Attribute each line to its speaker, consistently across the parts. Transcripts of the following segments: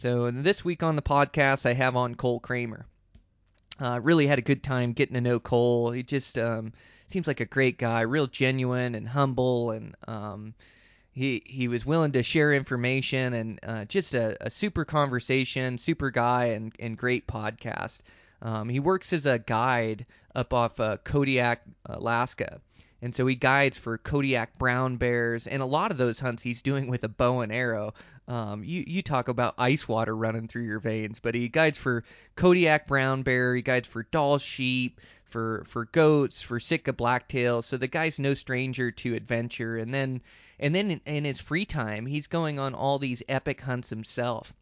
Speaker 1: So this week on the podcast, I have on Cole Kramer. Uh, really had a good time getting to know Cole. He just um, seems like a great guy, real genuine and humble, and um, he he was willing to share information and uh, just a, a super conversation, super guy, and and great podcast. Um, he works as a guide up off uh, Kodiak, Alaska. And so he guides for Kodiak brown bears, and a lot of those hunts he's doing with a bow and arrow. Um, you you talk about ice water running through your veins, but he guides for Kodiak brown bear, he guides for Dall sheep, for for goats, for Sitka blacktails. So the guy's no stranger to adventure. And then and then in, in his free time, he's going on all these epic hunts himself.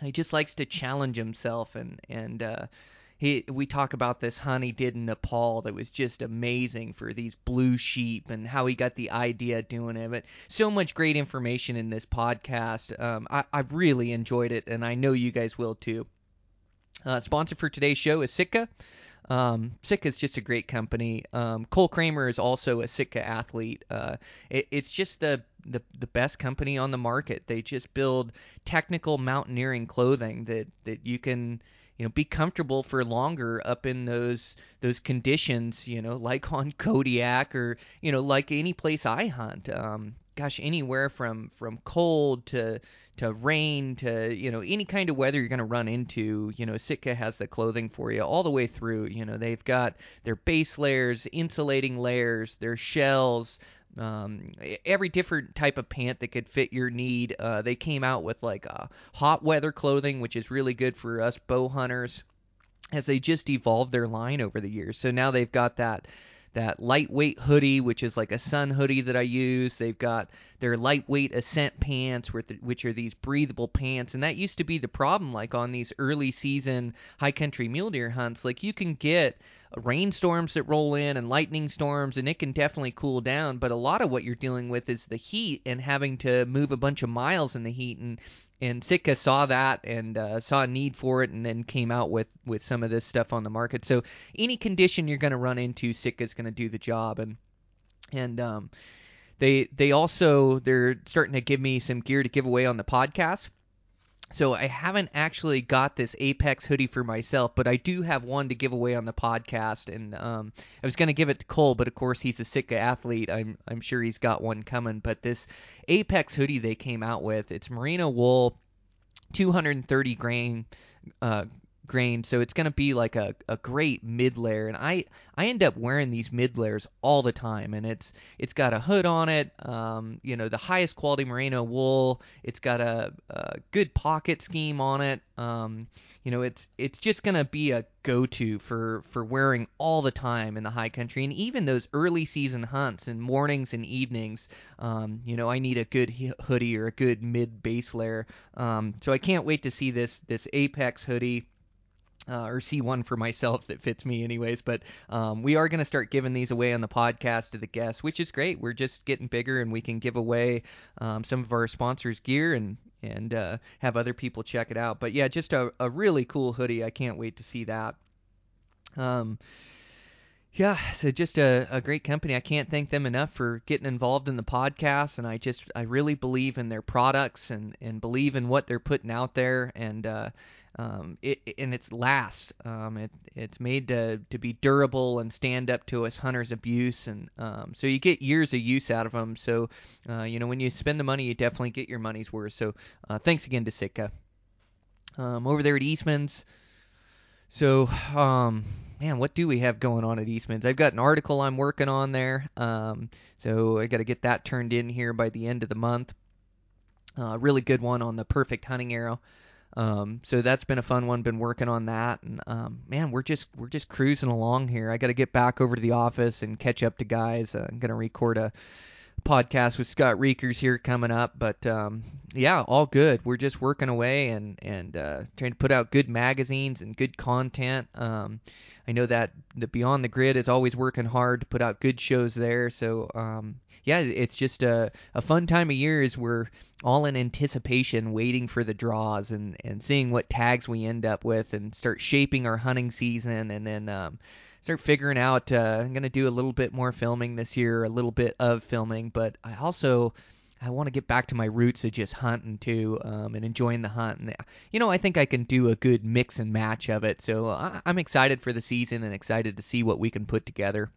Speaker 1: He just likes to challenge himself and and uh, he we talk about this he did in Nepal that was just amazing for these blue sheep and how he got the idea doing it. But so much great information in this podcast. Um, I, I really enjoyed it, and I know you guys will too. Uh, sponsor for today's show is Sitka. Um, Sitka is just a great company. Um, Cole Kramer is also a Sitka athlete. Uh, it, it's just the, the the best company on the market. They just build technical mountaineering clothing that that you can you know be comfortable for longer up in those those conditions you know like on Kodiak or you know like any place I hunt. Um gosh anywhere from from cold to to rain to you know any kind of weather you're going to run into you know Sitka has the clothing for you all the way through. You know they've got their base layers insulating layers their shells um, every different type of pant that could fit your need. Uh, they came out with like uh, hot weather clothing, which is really good for us bow hunters, as they just evolved their line over the years. So now they've got that that lightweight hoodie, which is like a sun hoodie that I use. They've got their lightweight ascent pants, which are these breathable pants, and that used to be the problem. Like on these early season high country mule deer hunts, like you can get rainstorms that roll in and lightning storms, and it can definitely cool down. But a lot of what you're dealing with is the heat and having to move a bunch of miles in the heat and and Sitka saw that and uh, saw a need for it, and then came out with with some of this stuff on the market. So any condition you're going to run into, Sitka's going to do the job, and and um, they they also they're starting to give me some gear to give away on the podcast. So I haven't actually got this Apex hoodie for myself, but I do have one to give away on the podcast, and um, I was going to give it to Cole, but of course he's a Sitka athlete. I'm I'm sure he's got one coming. But this Apex hoodie they came out with, it's merino wool, 230 grain. Uh, grain so it's going to be like a, a great mid layer and i i end up wearing these mid layers all the time and it's it's got a hood on it um, you know the highest quality merino wool it's got a, a good pocket scheme on it um, you know it's it's just going to be a go-to for for wearing all the time in the high country and even those early season hunts and mornings and evenings um, you know i need a good hoodie or a good mid base layer um, so i can't wait to see this this apex hoodie uh, or see one for myself that fits me anyways but um, we are going to start giving these away on the podcast to the guests which is great. We're just getting bigger and we can give away um, some of our sponsors gear and and uh, have other people check it out. But yeah just a, a really cool hoodie. I can't wait to see that. Um, yeah, so just a, a great company. I can't thank them enough for getting involved in the podcast, and I just I really believe in their products and and believe in what they're putting out there, and uh, um, it, and it's lasts. Um, it, it's made to, to be durable and stand up to us hunters' abuse, and um, so you get years of use out of them. So, uh, you know, when you spend the money, you definitely get your money's worth. So, uh, thanks again to Sitka. Um, over there at Eastman's. So, um, man, what do we have going on at Eastman's? I've got an article I'm working on there. Um, so I got to get that turned in here by the end of the month. Uh, really good one on the perfect hunting arrow. Um, so that's been a fun one. Been working on that, and um, man, we're just we're just cruising along here. I got to get back over to the office and catch up to guys. Uh, I'm gonna record a podcast with Scott Reekers here coming up. But um, yeah, all good. We're just working away and and uh, trying to put out good magazines and good content. Um, I know that the Beyond the Grid is always working hard to put out good shows there. So um, yeah, it's just a, a fun time of year as we're all in anticipation, waiting for the draws and, and seeing what tags we end up with and start shaping our hunting season and then um, start figuring out. Uh, I'm going to do a little bit more filming this year, a little bit of filming, but I also I want to get back to my roots of just hunting too, um, and enjoying the hunt. And you know, I think I can do a good mix and match of it. So I, I'm excited for the season and excited to see what we can put together.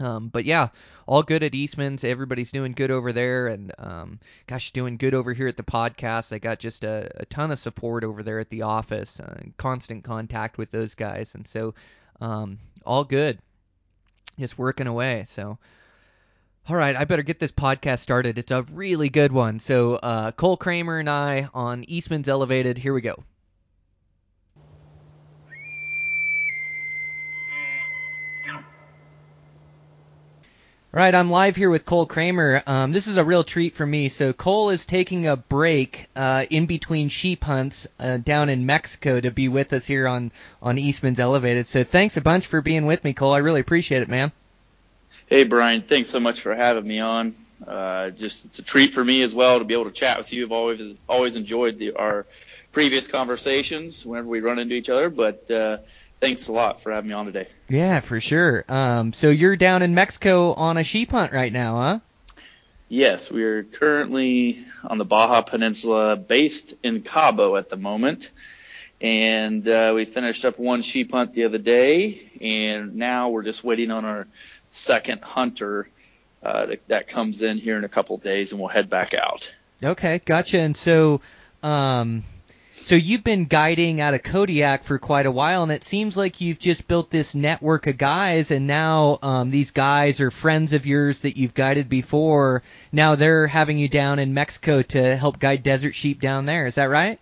Speaker 1: Um, but yeah, all good at Eastman's. Everybody's doing good over there, and um, gosh, doing good over here at the podcast. I got just a, a ton of support over there at the office, uh, constant contact with those guys, and so um, all good. Just working away. So, all right, I better get this podcast started. It's a really good one. So, uh, Cole Kramer and I on Eastman's Elevated. Here we go. All right, I'm live here with Cole Kramer. Um, this is a real treat for me. So Cole is taking a break uh, in between sheep hunts uh, down in Mexico to be with us here on on Eastman's Elevated. So thanks a bunch for being with me, Cole. I really appreciate it, man.
Speaker 2: Hey, Brian. Thanks so much for having me on. Uh, just it's a treat for me as well to be able to chat with you. I've always always enjoyed the, our previous conversations whenever we run into each other, but uh, thanks a lot for having me on today.
Speaker 1: Yeah, for sure. Um, so you're down in Mexico on a sheep hunt right now, huh?
Speaker 2: Yes, we are currently on the Baja Peninsula, based in Cabo at the moment. And uh, we finished up one sheep hunt the other day, and now we're just waiting on our second hunter uh, that, that comes in here in a couple days, and we'll head back out.
Speaker 1: Okay, gotcha. And so, um, so you've been guiding out of Kodiak for quite a while, and it seems like you've just built this network of guys, and now um, these guys are friends of yours that you've guided before. Now they're having you down in Mexico to help guide desert sheep down there. Is that right?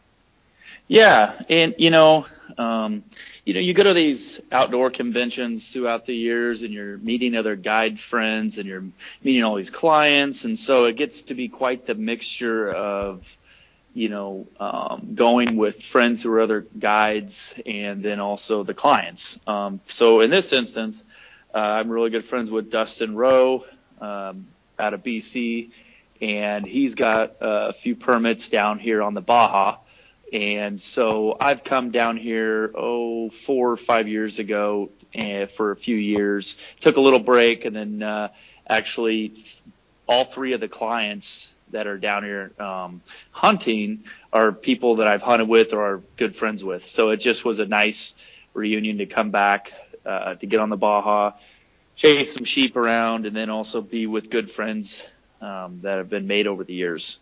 Speaker 2: Yeah, and you know, um, you know, you go to these outdoor conventions throughout the years, and you're meeting other guide friends, and you're meeting all these clients, and so it gets to be quite the mixture of you know, um, going with friends who are other guides and then also the clients. Um, so in this instance, uh, I'm really good friends with Dustin Rowe um, out of BC, and he's got a few permits down here on the Baja. And so I've come down here, oh, four or five years ago uh, for a few years, took a little break, and then uh, actually all three of the clients that are down here um, hunting are people that I've hunted with or are good friends with. So it just was a nice reunion to come back uh, to get on the Baja, chase some sheep around, and then also be with good friends um, that have been made over the years.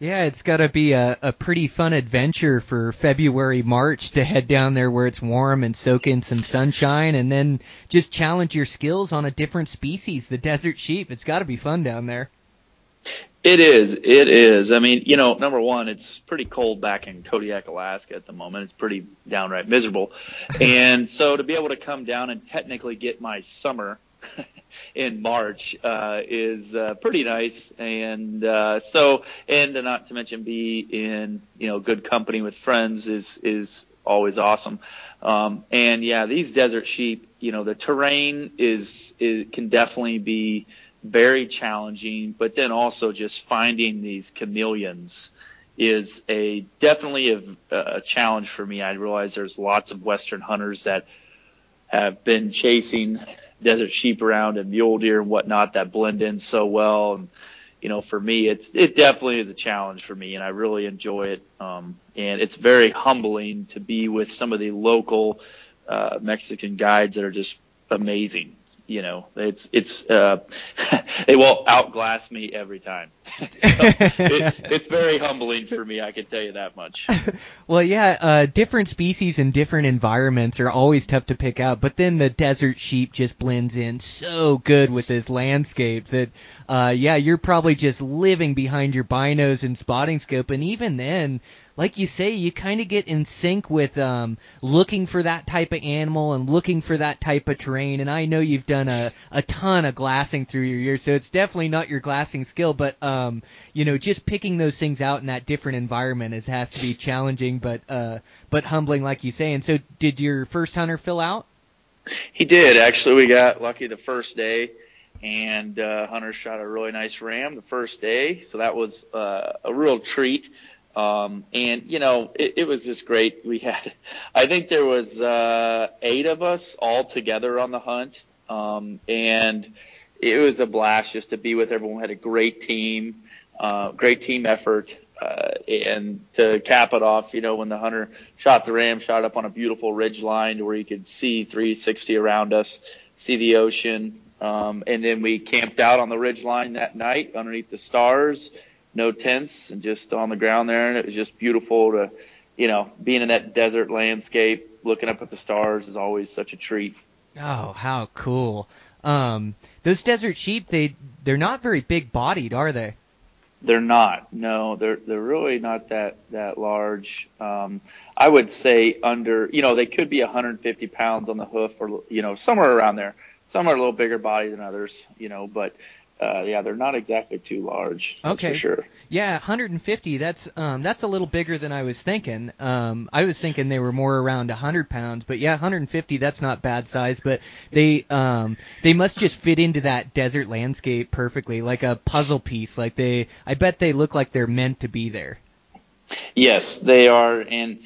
Speaker 1: Yeah, it's got to be a, a pretty fun adventure for February, March to head down there where it's warm and soak in some sunshine and then just challenge your skills on a different species, the desert sheep. It's got to be fun down there.
Speaker 2: It is. It is. I mean, you know, number one, it's pretty cold back in Kodiak, Alaska at the moment. It's pretty downright miserable. And so to be able to come down and technically get my summer in March uh, is uh, pretty nice. And uh, so, and not to mention be in, you know, good company with friends is, is always awesome. Um, and yeah, these desert sheep, you know, the terrain is, is can definitely be very challenging, but then also just finding these chameleons is a definitely a, a challenge for me. I realize there's lots of Western hunters that have been chasing desert sheep around and mule deer and whatnot that blend in so well. And, you know, for me, it's, it definitely is a challenge for me and I really enjoy it. Um, and it's very humbling to be with some of the local, uh, Mexican guides that are just amazing you know, it's it's uh, they will outglass me every time. it, it's very humbling for me, I can tell you that much.
Speaker 1: well, yeah, uh, different species and different environments are always tough to pick out, but then the desert sheep just blends in so good with this landscape that, uh, yeah, you're probably just living behind your binos and spotting scope, and even then, like you say, you kind of get in sync with um, looking for that type of animal and looking for that type of terrain. And I know you've done a, a ton of glassing through your years, so it's definitely not your glassing skill, but um, you know, just picking those things out in that different environment is has to be challenging, but uh, but humbling, like you say. And so, did your first hunter fill out?
Speaker 2: He did actually. We got lucky the first day, and uh, Hunter shot a really nice ram the first day, so that was uh, a real treat. Um, and you know, it, it was just great. We had, I think there was uh, eight of us all together on the hunt, um, and it was a blast just to be with everyone. We had a great team, uh, great team effort. Uh, and to cap it off, you know, when the hunter shot the ram, shot up on a beautiful ridge line where you could see 360 around us, see the ocean. Um, and then we camped out on the ridge line that night underneath the stars, no tents and just on the ground there. And it was just beautiful to, you know, being in that desert landscape, looking up at the stars is always such a treat.
Speaker 1: Oh, how cool. Um, those desert sheep, they, they're not very big bodied, are they?
Speaker 2: They're not. No, they're they're really not that that large. Um, I would say under. You know, they could be 150 pounds on the hoof, or you know, somewhere around there. Some are a little bigger body than others. You know, but uh, yeah, they're not exactly too large. That's
Speaker 1: okay.
Speaker 2: for sure.
Speaker 1: Yeah, 150. That's um, that's a little bigger than I was thinking. Um, I was thinking they were more around 100 pounds, but yeah, 150. That's not bad size. But they um, they must just fit into that desert landscape perfectly, like a puzzle piece. Like they, I bet they look like they're meant to be there.
Speaker 2: Yes, they are, and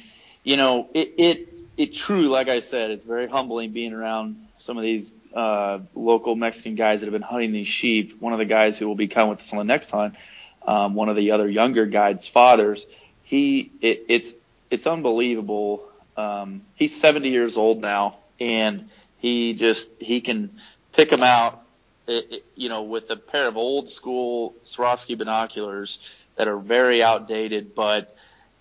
Speaker 2: you know, it it it true. Like I said, it's very humbling being around some of these uh, local Mexican guys that have been hunting these sheep. One of the guys who will be coming with us on the next hunt, um, one of the other younger guides' fathers, he it, it's it's unbelievable. Um, he's 70 years old now, and he just he can pick them out, it, it, you know, with a pair of old school Swarovski binoculars that are very outdated, but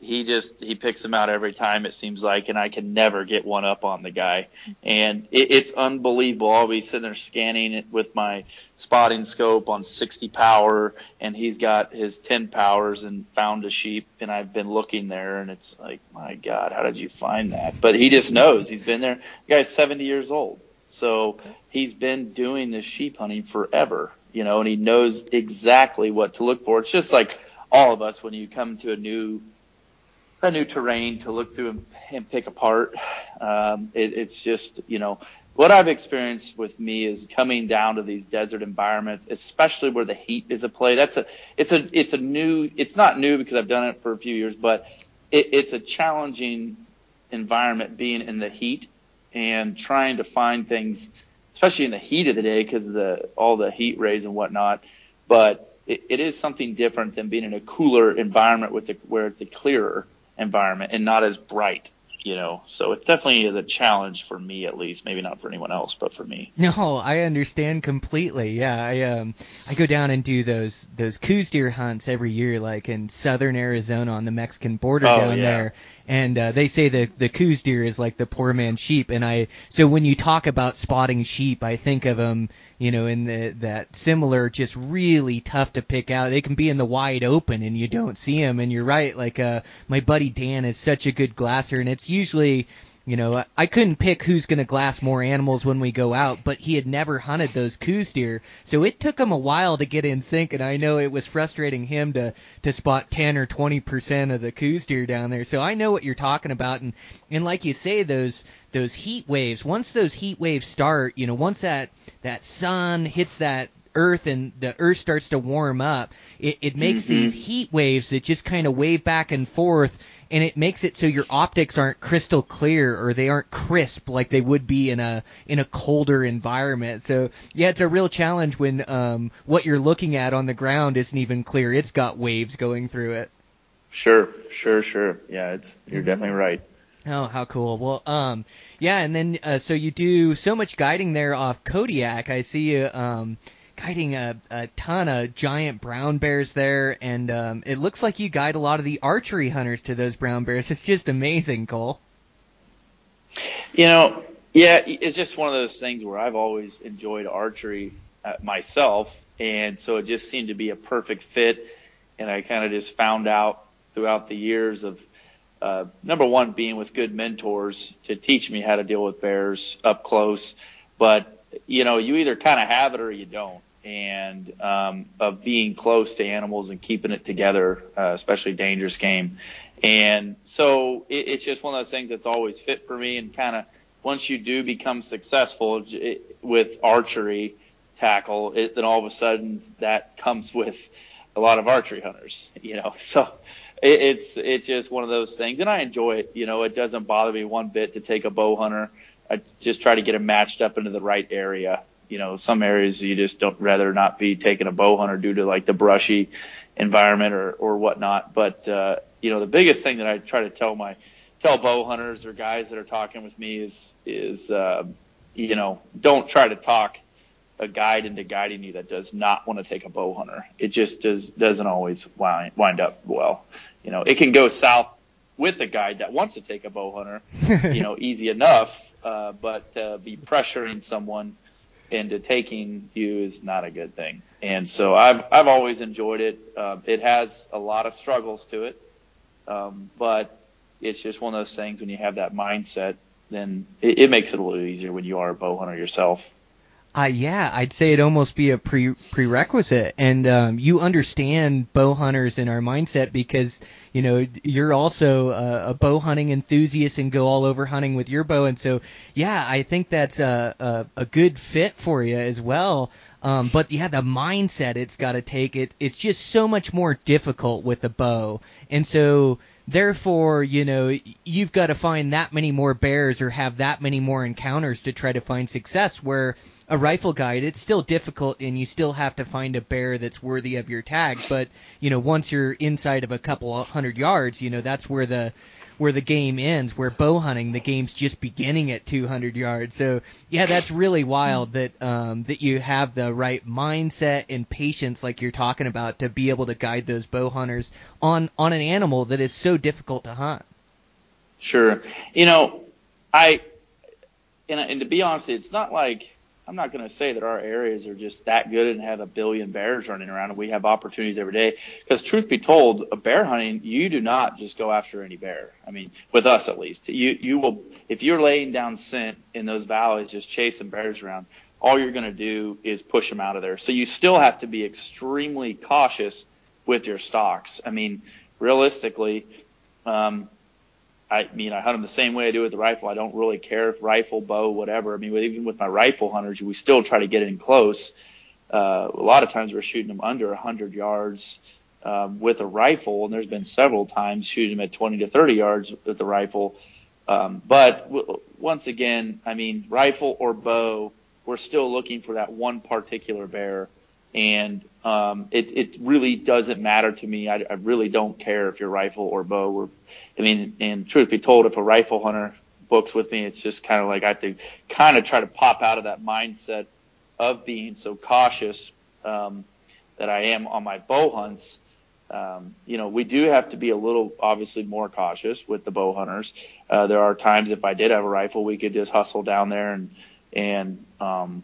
Speaker 2: he just he picks them out every time it seems like, and I can never get one up on the guy. And it, it's unbelievable. I'll be sitting there scanning it with my spotting scope on 60 power, and he's got his 10 powers and found a sheep, and I've been looking there, and it's like, my God, how did you find that? But he just knows. He's been there. The guy's 70 years old, so he's been doing this sheep hunting forever, you know, and he knows exactly what to look for. It's just like all of us when you come to a new a new terrain to look through and, and pick apart. Um, it, it's just, you know, what I've experienced with me is coming down to these desert environments, especially where the heat is a play. That's a, it's a, it's a new, it's not new because I've done it for a few years, but it, it's a challenging environment being in the heat and trying to find things, especially in the heat of the day because of the, all the heat rays and whatnot. But it, it is something different than being in a cooler environment with a, where it's a clearer environment and not as bright you know? So it definitely is a challenge for me at least. Maybe not for anyone else but for me.
Speaker 1: No i understand completely. Yeah i um i go down and do those those Coues deer hunts every year like in southern arizona on the mexican border
Speaker 2: Oh,
Speaker 1: down
Speaker 2: yeah.
Speaker 1: there. And uh, they say the the Coues deer is like the poor man's sheep. And i so when you talk about spotting sheep i think of them you know in the that similar just really tough to pick out. They can be in the wide open and you don't see them and you're right like uh my buddy dan is such a good glasser and it's usually you know, I- I couldn't pick who's going to glass more animals when we go out, but he had never hunted those Coues deer, so it took him a while to get in sync, and I know it was frustrating him to to spot 10 or 20 percent of the Coues deer down there. So I know what you're talking about, and and like you say, those those heat waves. Once those heat waves start, you know, once that that sun hits that earth and the earth starts to warm up, it, it makes
Speaker 2: Mhm.
Speaker 1: these heat waves that just kind of wave back and forth and it makes it so your optics aren't crystal clear or they aren't crisp like they would be in a in a colder environment. So yeah, it's a real challenge when um what you're looking at on the ground isn't even clear. It's got waves going through it.
Speaker 2: sure sure sure yeah it's you're definitely right
Speaker 1: Oh, how cool. Well, um yeah, and then uh, so you do so much guiding there off Kodiak. I see you um guiding a, a ton of giant brown bears there and um it looks like you guide a lot of the archery hunters to those brown bears. It's just amazing, Cole.
Speaker 2: You know, yeah, it's just one of those things where I've always enjoyed archery uh, myself, and so it just seemed to be a perfect fit. And I kind of just found out throughout the years of uh, number one, being with good mentors to teach me how to deal with bears up close. But, you know, you either kind of have it or you don't. And um, of being close to animals and keeping it together, uh, especially dangerous game. And so it, it's just one of those things that's always fit for me. And kind of once you do become successful it, with archery tackle, it, then all of a sudden that comes with a lot of archery hunters, you know. So it, it's it's just one of those things, and I enjoy it. You know, it doesn't bother me one bit to take a bow hunter. I just try to get him matched up into the right area. You know, some areas you just don't rather not be taking a bow hunter due to like the brushy environment or or whatnot. But uh, you know, the biggest thing that I try to tell my tell bow hunters or guys that are talking with me is is uh, you know, don't try to talk a guide into guiding you that does not want to take a bow hunter. It just does doesn't always wind, wind up well. You know, it can go south with a guide that wants to take a bow hunter, you know, easy enough, uh, but uh, be pressuring someone into taking you is not a good thing. And so I've I've always enjoyed it. Uh, it has a lot of struggles to it, um, but it's just one of those things when you have that mindset, then it, it makes it a little easier when you are a bow hunter yourself.
Speaker 1: Uh, yeah, I'd say it almost be a pre prerequisite, and um, you understand bow hunters in our mindset because you know you're also a, a bow hunting enthusiast and go all over hunting with your bow, and so yeah, I think that's a a, a good fit for you as well. Um, but yeah, the mindset it's got to take it. It's just so much more difficult with the bow, and so Therefore, you know, you've got to find that many more bears or have that many more encounters to try to find success. Where a rifle guide, it's still difficult and you still have to find a bear that's worthy of your tag. But, you know, once you're inside of a couple hundred yards, you know, that's where the, where the game ends, where bow hunting, the game's just beginning at 200 yards. So yeah, that's really wild that um, that you have the right mindset and patience, like you're talking about, to be able to guide those bow hunters on on an animal that is so difficult to hunt.
Speaker 2: Sure, you know, I and, and to be honest, it's not like I'm not going to say that our areas are just that good and have a billion bears running around and we have opportunities every day. Because truth be told, a bear hunting, you do not just go after any bear. I mean, with us at least, you you will if you're laying down scent in those valleys, just chasing bears around. All you're going to do is push them out of there. So you still have to be extremely cautious with your stocks. I mean, realistically, um, I mean, I hunt them the same way I do with the rifle. I don't really care if rifle, bow, whatever. I mean, even with my rifle hunters, we still try to get in close. Uh, a lot of times we're shooting them under 100 yards um, with a rifle, and there's been several times shooting them at 20 to 30 yards with the rifle. Um, but w- once again, I mean, rifle or bow, we're still looking for that one particular bear and um, it it really doesn't matter to me. I, I really don't care if you're rifle or bow. Or, I mean, and truth be told, if a rifle hunter books with me, it's just kind of like I have to kind of try to pop out of that mindset of being so cautious um, that I am on my bow hunts. Um, you know, we do have to be a little, obviously, more cautious with the bow hunters. Uh, there are times if I did have a rifle, we could just hustle down there and and um,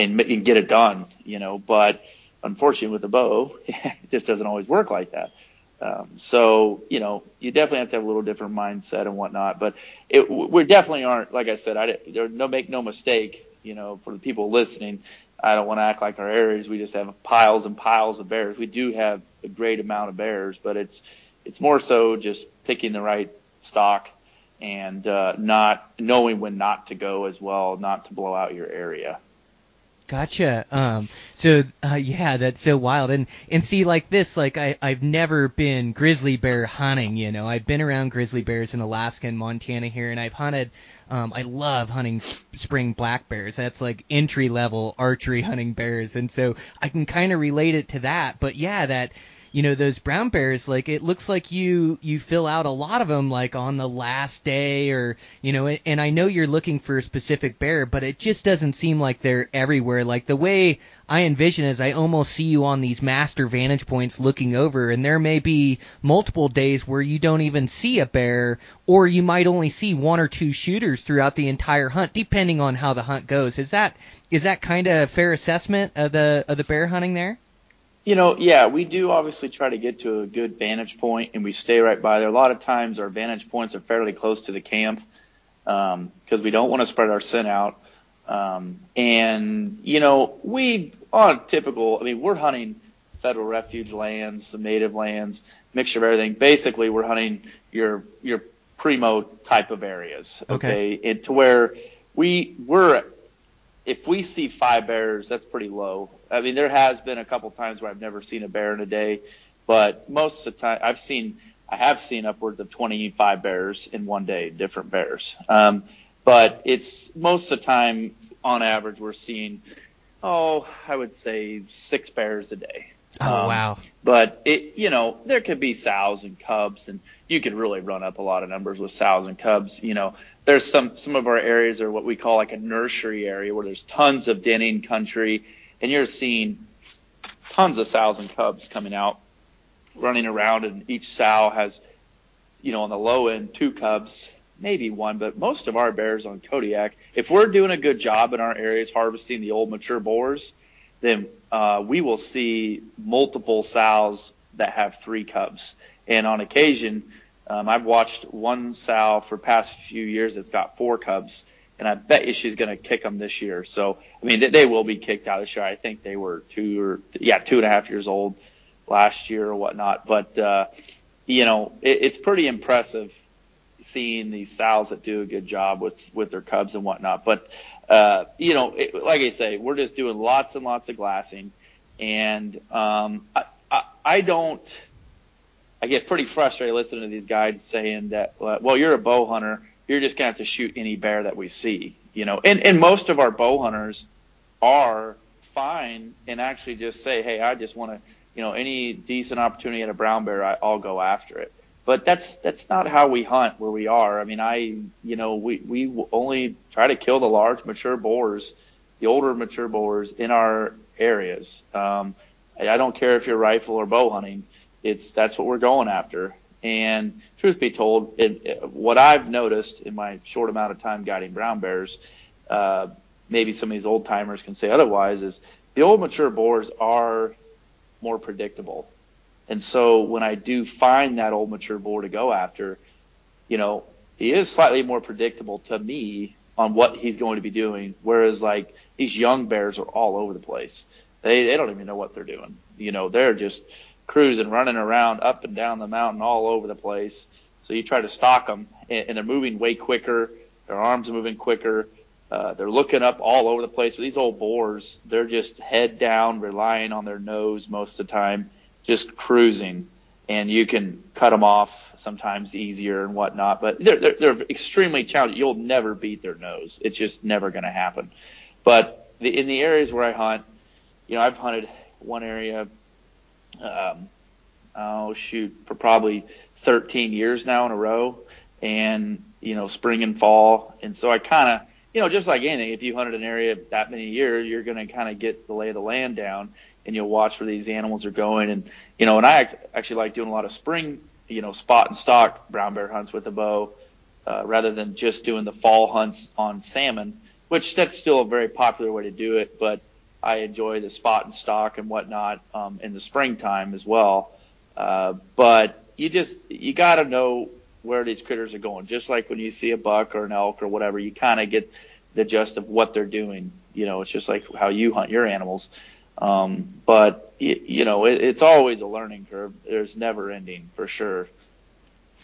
Speaker 2: and, and get it done, you know. But unfortunately, with the bow, it just doesn't always work like that. Um, so you know, you definitely have to have a little different mindset and whatnot. But it, we definitely aren't, like I said, I no make no mistake. You know, for the people listening, I don't want to act like our areas we just have piles and piles of bears. We do have a great amount of bears, but it's it's more so just picking the right stock and uh, not knowing when not to go as well, not to blow out your area.
Speaker 1: Gotcha. Um, so uh, yeah, that's so wild. And and see, like this, like I I've never been grizzly bear hunting. You know, I've been around grizzly bears in Alaska and Montana here, and I've hunted. Um, I love hunting spring black bears. That's like entry level archery hunting bears, and so I can kind of relate it to that. But yeah, that you know those brown bears like it looks like you you fill out a lot of them like on the last day or you know and I know you're looking for a specific bear but it just doesn't seem like they're everywhere. Like the way I envision is I almost see you on these master vantage points looking over and there may be multiple days where you don't even see a bear or you might only see one or two shooters throughout the entire hunt depending on how the hunt goes. Is that is that kind of a fair assessment of the of the bear hunting there
Speaker 2: You know, yeah, we do obviously try to get to a good vantage point, and we stay right by there. A lot of times, our vantage points are fairly close to the camp because um, we don't want to spread our scent out. Um, and you know, we on typical. I mean, we're hunting federal refuge lands, some native lands, mixture of everything. Basically, we're hunting your your primo type of areas. Okay, okay? And to where we we're if we see five bears, that's pretty low. I mean, there has been a couple times where I've never seen a bear in a day, but most of the time I've seen, I have seen upwards of 25 bears in one day, different bears. Um, but it's most of the time on average we're seeing, oh, I would say six bears a day.
Speaker 1: Oh um, wow!
Speaker 2: But it, you know, there could be sows and cubs, and you could really run up a lot of numbers with sows and cubs. You know, there's some some of our areas are what we call like a nursery area where there's tons of denning country, and you're seeing tons of sows and cubs coming out, running around, and each sow has, you know, on the low end two cubs, maybe one, but most of our bears on Kodiak, if we're doing a good job in our areas harvesting the old mature boars then uh, we will see multiple sows that have three cubs. And on occasion, um, I've watched one sow for past few years that's got four cubs, and I bet you she's going to kick them this year. So, I mean, they, they will be kicked out this year. I think they were two or yeah, two and a half years old last year or whatnot. But uh, you know, it, it's pretty impressive seeing these sows that do a good job with with their cubs and whatnot. But uh, you know, it, like I say, we're just doing lots and lots of glassing, and um, I, I, I don't. I get pretty frustrated listening to these guys saying that, well, you're a bow hunter, you're just gonna have to shoot any bear that we see, you know. And and most of our bow hunters are fine and actually just say, hey, I just want to, you know, any decent opportunity at a brown bear, I, I'll go after it but that's that's not how we hunt where we are. I mean, I you know we we only try to kill the large mature boars, the older mature boars in our areas. Um, I don't care if you're rifle or bow hunting. It's that's what we're going after. And truth be told, it, what I've noticed in my short amount of time guiding brown bears, uh, maybe some of these old timers can say otherwise, is the old mature boars are more predictable. And so when I do find that old mature boar to go after, you know, he is slightly more predictable to me on what he's going to be doing. Whereas like these young bears are all over the place. They they don't even know what they're doing. You know, they're just cruising, running around up and down the mountain all over the place. So you try to stalk them, and, they're moving way quicker. Their arms are moving quicker. Uh, they're looking up all over the place. With these old boars, they're just head down, relying on their nose most of the time just cruising, and you can cut them off sometimes easier and whatnot. But they're they're, they're extremely challenging. You'll never beat their nose. It's just never going to happen. But the, in the areas where I hunt, you know, I've hunted one area. Um, oh shoot, for probably 13 years now in a row, and you know, spring and fall, and so I kind of you know, just like anything, if you hunted an area that many years, you're going to kind of get the lay of the land down and you'll watch where these animals are going. And, you know, and I actually like doing a lot of spring, you know, spot and stock brown bear hunts with a bow, uh, rather than just doing the fall hunts on salmon, which that's still a very popular way to do it. But I enjoy the spot and stock and whatnot, um, in the springtime as well. Uh, but you just, you got to know where these critters are going. Just like when you see a buck or an elk or whatever, you kind of get the gist of what they're doing. You know, it's just like how you hunt your animals. Um, but you, you know, it, it's always a learning curve. There's never ending for sure.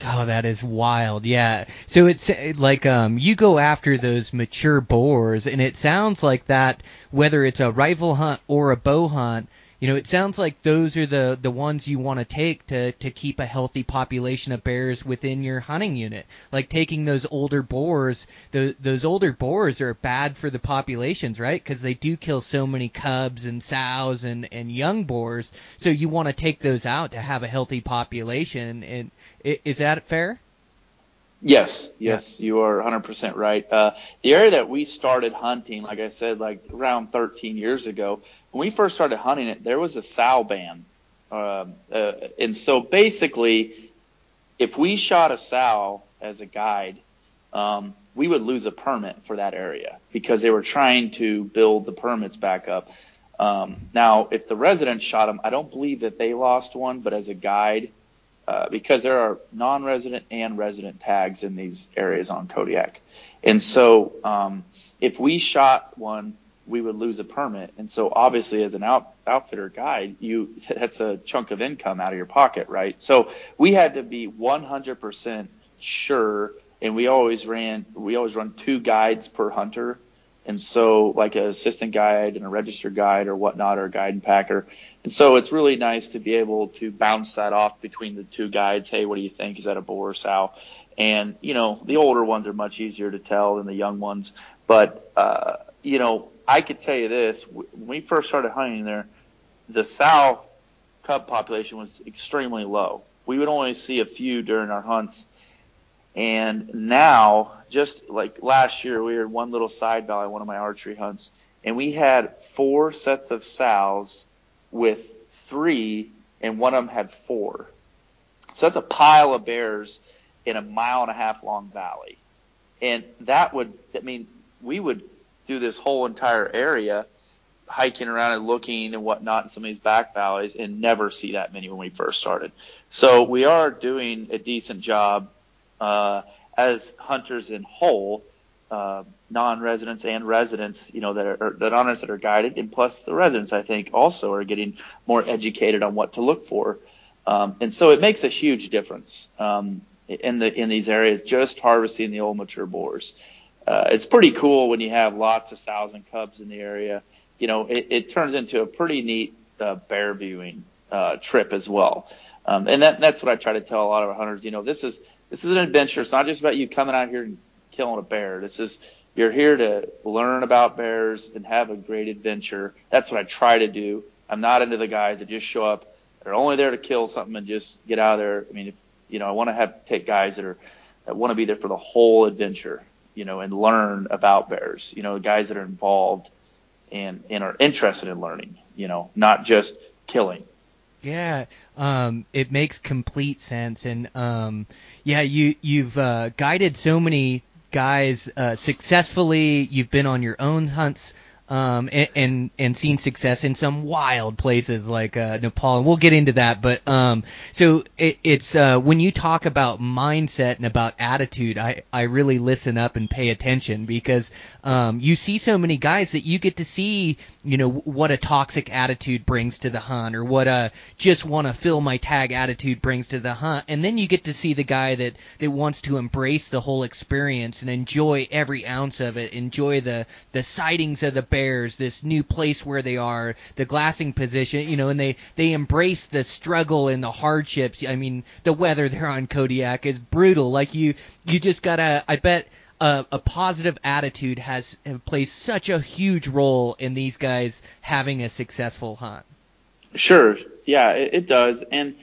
Speaker 1: Oh, that is wild. Yeah. So it's like um you go after those mature boars and it sounds like that whether it's a rifle hunt or a bow hunt, you know, it sounds like those are the the ones you want to take to to keep a healthy population of bears within your hunting unit. Like taking those older boars, the, those older boars are bad for the populations, right? Because they do kill so many cubs and sows and and young boars. So you want to take those out to have a healthy population. And is that fair?
Speaker 2: Yes, yes, you are 100% right. Uh, the area that we started hunting, like I said, like around 13 years ago, when we first started hunting it, there was a sow ban. Uh, uh, and so basically, if we shot a sow as a guide, um, we would lose a permit for that area because they were trying to build the permits back up. Um, now, if the residents shot them, I don't believe that they lost one, but as a guide, uh, because there are non-resident and resident tags in these areas on Kodiak. And so, um, if we shot one, we would lose a permit. And so obviously as an out, outfitter guide, you, that's a chunk of income out of your pocket, right? So we had to be 100% sure. And we always ran, we always run two guides per hunter. And so like an assistant guide and a registered guide or whatnot, or a guide and packer. And so it's really nice to be able to bounce that off between the two guides. Hey, what do you think? Is that a boar or sow? And, you know, the older ones are much easier to tell than the young ones. But, uh, you know, I could tell you this: when we first started hunting there, the sow cub population was extremely low. We would only see a few during our hunts, and now, just like last year, we had one little side valley, one of my archery hunts, and we had four sets of sows with three, and one of them had four. So that's a pile of bears in a mile and a half long valley. And that would, I mean, we would do this whole entire area hiking around and looking and whatnot in some of these back valleys and never see that many when we first started. So we are doing a decent job, uh, as hunters in whole, uh, non-residents and residents, you know, that are, that honors that are guided, and plus the residents, I think, also are getting more educated on what to look for. Um, and so it makes a huge difference. Um, in the in these areas just harvesting the old mature boars. Uh, it's pretty cool when you have lots of sows and cubs in the area. You know, it, it turns into a pretty neat uh, bear viewing uh, trip as well. Um, and that that's what I try to tell a lot of hunters. You know, this is this is an adventure. It's not just about you coming out here and killing a bear. This is you're here to learn about bears and have a great adventure. That's what I try to do. I'm not into the guys that just show up. They're only there to kill something and just get out of there. I mean, if you know, I want to have take guys that are that want to be there for the whole adventure, you know, and learn about bears. You know, guys that are involved and and are interested in learning. You know, not just killing.
Speaker 1: Yeah, um, it makes complete sense, and um, yeah, you you've uh, guided so many guys uh, successfully. You've been on your own hunts um, and, and, and seen success in some wild places like uh, Nepal, and we'll get into that. But um, so it, it's uh, when you talk about mindset and about attitude, I I really listen up and pay attention because um, you see so many guys that you get to see, you know, what a toxic attitude brings to the hunt, or what a just want to fill my tag attitude brings to the hunt, and then you get to see the guy that that wants to embrace the whole experience and enjoy every ounce of it, enjoy the the sightings of the bears, this new place where they are, the glassing position, you know, and they they embrace the struggle and the hardships. I mean, the weather there on Kodiak is brutal. Like you you just gotta. I bet. A, a positive attitude has plays such a huge role in these guys having a successful hunt.
Speaker 2: Sure, yeah, it, it does, and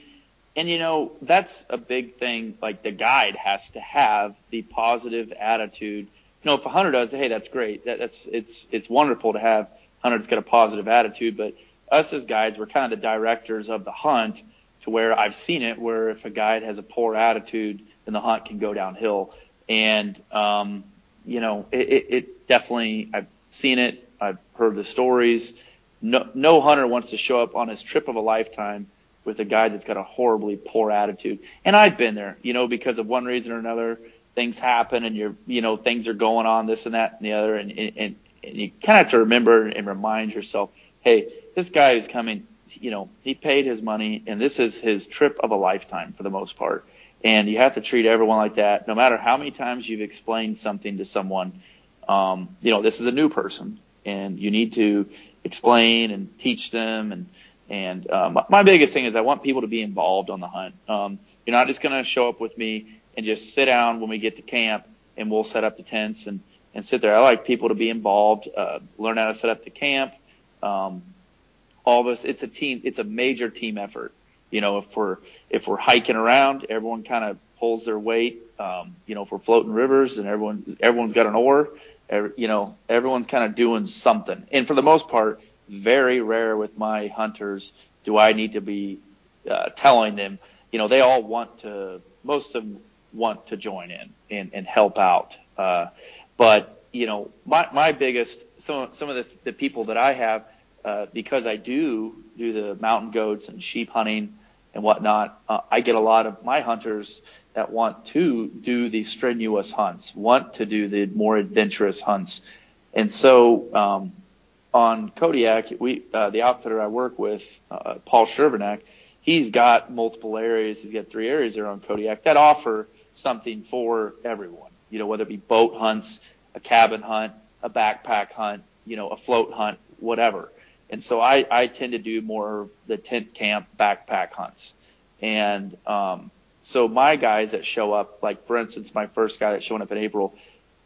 Speaker 2: and you know that's a big thing. Like the guide has to have the positive attitude you know, if a hunter does, hey, that's great. That, that's it's it's wonderful to have hunter that's got a positive attitude. But us as guides, we're kind of the directors of the hunt. To where I've seen it, where if a guide has a poor attitude, then the hunt can go downhill. And um, you know, it, it, it definitely I've seen it. I've heard the stories. No, no hunter wants to show up on his trip of a lifetime with a guide that's got a horribly poor attitude. And I've been there, you know, because of one reason or another things happen and you're, you know, things are going on, this and that and the other. And, and, and you kind of have to remember and remind yourself, hey, this guy is coming, you know, he paid his money and this is his trip of a lifetime for the most part. And you have to treat everyone like that, no matter how many times you've explained something to someone. Um, you know, this is a new person and you need to explain and teach them and, and um, my biggest thing is I want people to be involved on the hunt. Um, you're not just going to show up with me and just sit down when we get to camp and we'll set up the tents and, and sit there. I like people to be involved, uh, learn how to set up the camp. Um, all of us, it's a team, it's a major team effort. You know, if we're, if we're hiking around, everyone kind of pulls their weight. Um, you know, if we're floating rivers and everyone, everyone's got an oar, every, you know, everyone's kind of doing something. And for the most part, very rare with my hunters do I need to be uh, telling them, you know, they all want to, most of them want to join in and, and help out. Uh, but you know, my, my biggest, some, some of the, the people that I have, uh, because I do do the mountain goats and sheep hunting and whatnot, uh, I get a lot of my hunters that want to do these strenuous hunts, want to do the more adventurous hunts. And so, um, on Kodiak, we, uh, the outfitter I work with, uh, Paul Shervinack, he's got multiple areas. He's got three areas there on Kodiak that offer something for everyone. You know, whether it be boat hunts, a cabin hunt, a backpack hunt, you know, a float hunt, whatever. And so I, I tend to do more of the tent camp backpack hunts. And, um, so my guys that show up, like for instance, my first guy that's showing up in April,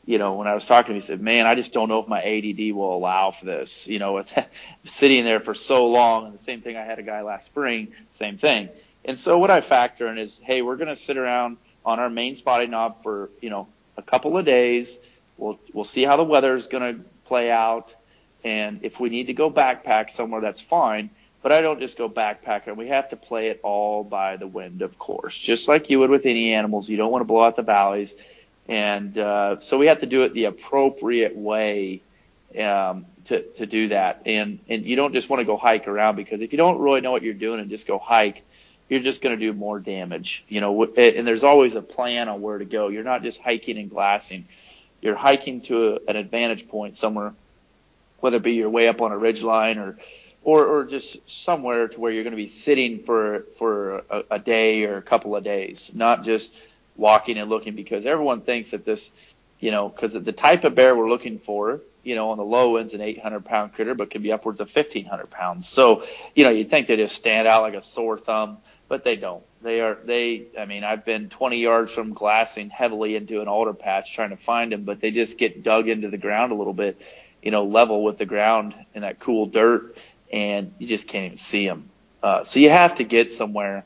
Speaker 2: you know, when I was talking to him, he said, man, I just don't know if my ADD will allow for this, you know, with sitting there for so long. And the same thing, I had a guy last spring, same thing. And so what I factor in is, hey, we're going to sit around on our main spotting knob for, you know, a couple of days. We'll, we'll see how the weather is going to play out. And if we need to go backpack somewhere, that's fine. But I don't just go backpacking. We have to play it all by the wind, of course, just like you would with any animals. You don't want to blow out the valleys. And uh, so we have to do it the appropriate way um, to, to do that. And, and you don't just want to go hike around because if you don't really know what you're doing and just go hike, you're just going to do more damage. You know, and there's always a plan on where to go. You're not just hiking and glassing. You're hiking to a, an advantage point somewhere, whether it be you're way up on a ridge line or or, or just somewhere to where you're going to be sitting for for a, a day or a couple of days, not just walking and looking because everyone thinks that this, you know, because the type of bear we're looking for, you know, on the low end's an 800 pound critter, but can be upwards of 1500 pounds. So, you know, you'd think they just stand out like a sore thumb, but they don't. They are, they, I mean, I've been 20 yards from glassing heavily into an alder patch trying to find them, but they just get dug into the ground a little bit, you know, level with the ground in that cool dirt and you just can't even see them. Uh, so you have to get somewhere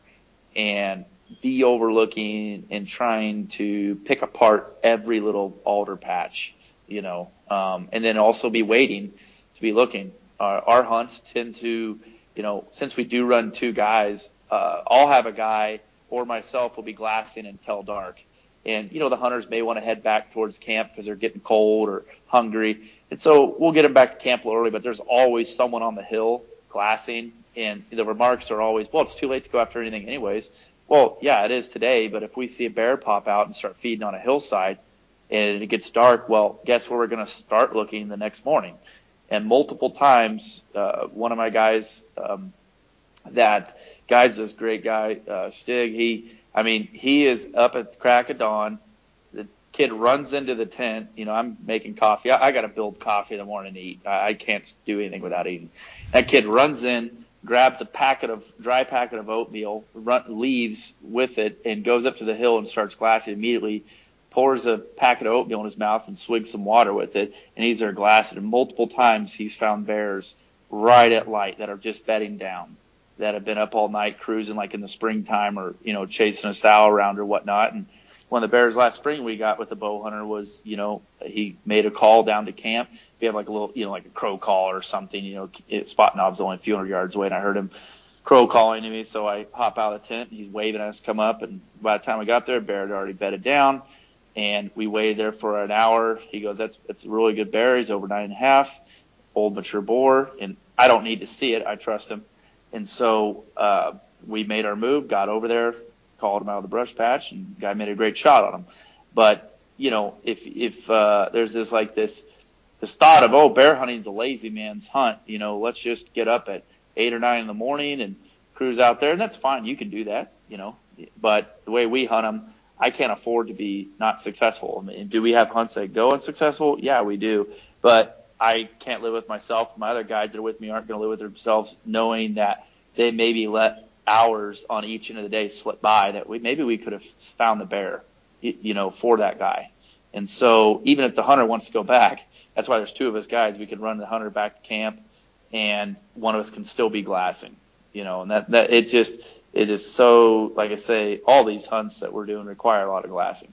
Speaker 2: and be overlooking and trying to pick apart every little alder patch, you know, um, and then also be waiting to be looking. Our, our hunts tend to, you know, since we do run two guys, uh, I'll have a guy or myself will be glassing until dark. And, you know, the hunters may want to head back towards camp because they're getting cold or hungry. And so we'll get them back to camp a little early, but there's always someone on the hill glassing. And the remarks are always, well, it's too late to go after anything anyways. Well, yeah, it is today, but if we see a bear pop out and start feeding on a hillside and it gets dark, well, guess where we're going to start looking the next morning? And multiple times, uh, one of my guys, um, that guides this great guy, uh, Stig, he, I mean, he is up at the crack of dawn The kid runs into the tent. You know, I'm making coffee. I, I got to build coffee in the morning to eat. I, I can't do anything without eating. That kid runs in, grabs a packet of dry packet of oatmeal, run, leaves with it, and goes up to the hill and starts glassing immediately. Pours a packet of oatmeal in his mouth and swigs some water with it, and he's there glassing. And multiple times he's found bears right at light that are just bedding down, that have been up all night cruising like in the springtime or you know chasing a sow around or whatnot, and one of the bears last spring we got with the bow hunter was, you know, he made a call down to camp. We have like a little, you know, like a crow call or something, you know, it, spot knob's only a few hundred yards away and I heard him crow calling to me. So I hop out of the tent. He's waving us come up. And by the time we got there, bear had already bedded down and we waited there for an hour. He goes, that's, that's a really good bear. He's over nine and a half, old mature boar. And I don't need to see it. I trust him. And so, uh, we made our move, got over there, called him out of the brush patch, and guy made a great shot on him. But you know, if if uh, there's this like this this thought of oh, bear hunting's a lazy man's hunt, you know, let's just get up at eight or nine in the morning and cruise out there, and that's fine. You can do that, you know. But the way we hunt them, I can't afford to be not successful. I mean, do we have hunts that go unsuccessful? Yeah, we do. But I can't live with myself. My other guides that are with me aren't going to live with themselves knowing that they maybe let hours on each end of the day slip by that we maybe we could have found the bear, you know, for that guy. And so even if the hunter wants to go back, that's why there's two of us guides. We can run the hunter back to camp, and one of us can still be glassing, you know. And that that it just it is so like I say, all these hunts that we're doing require a lot of glassing.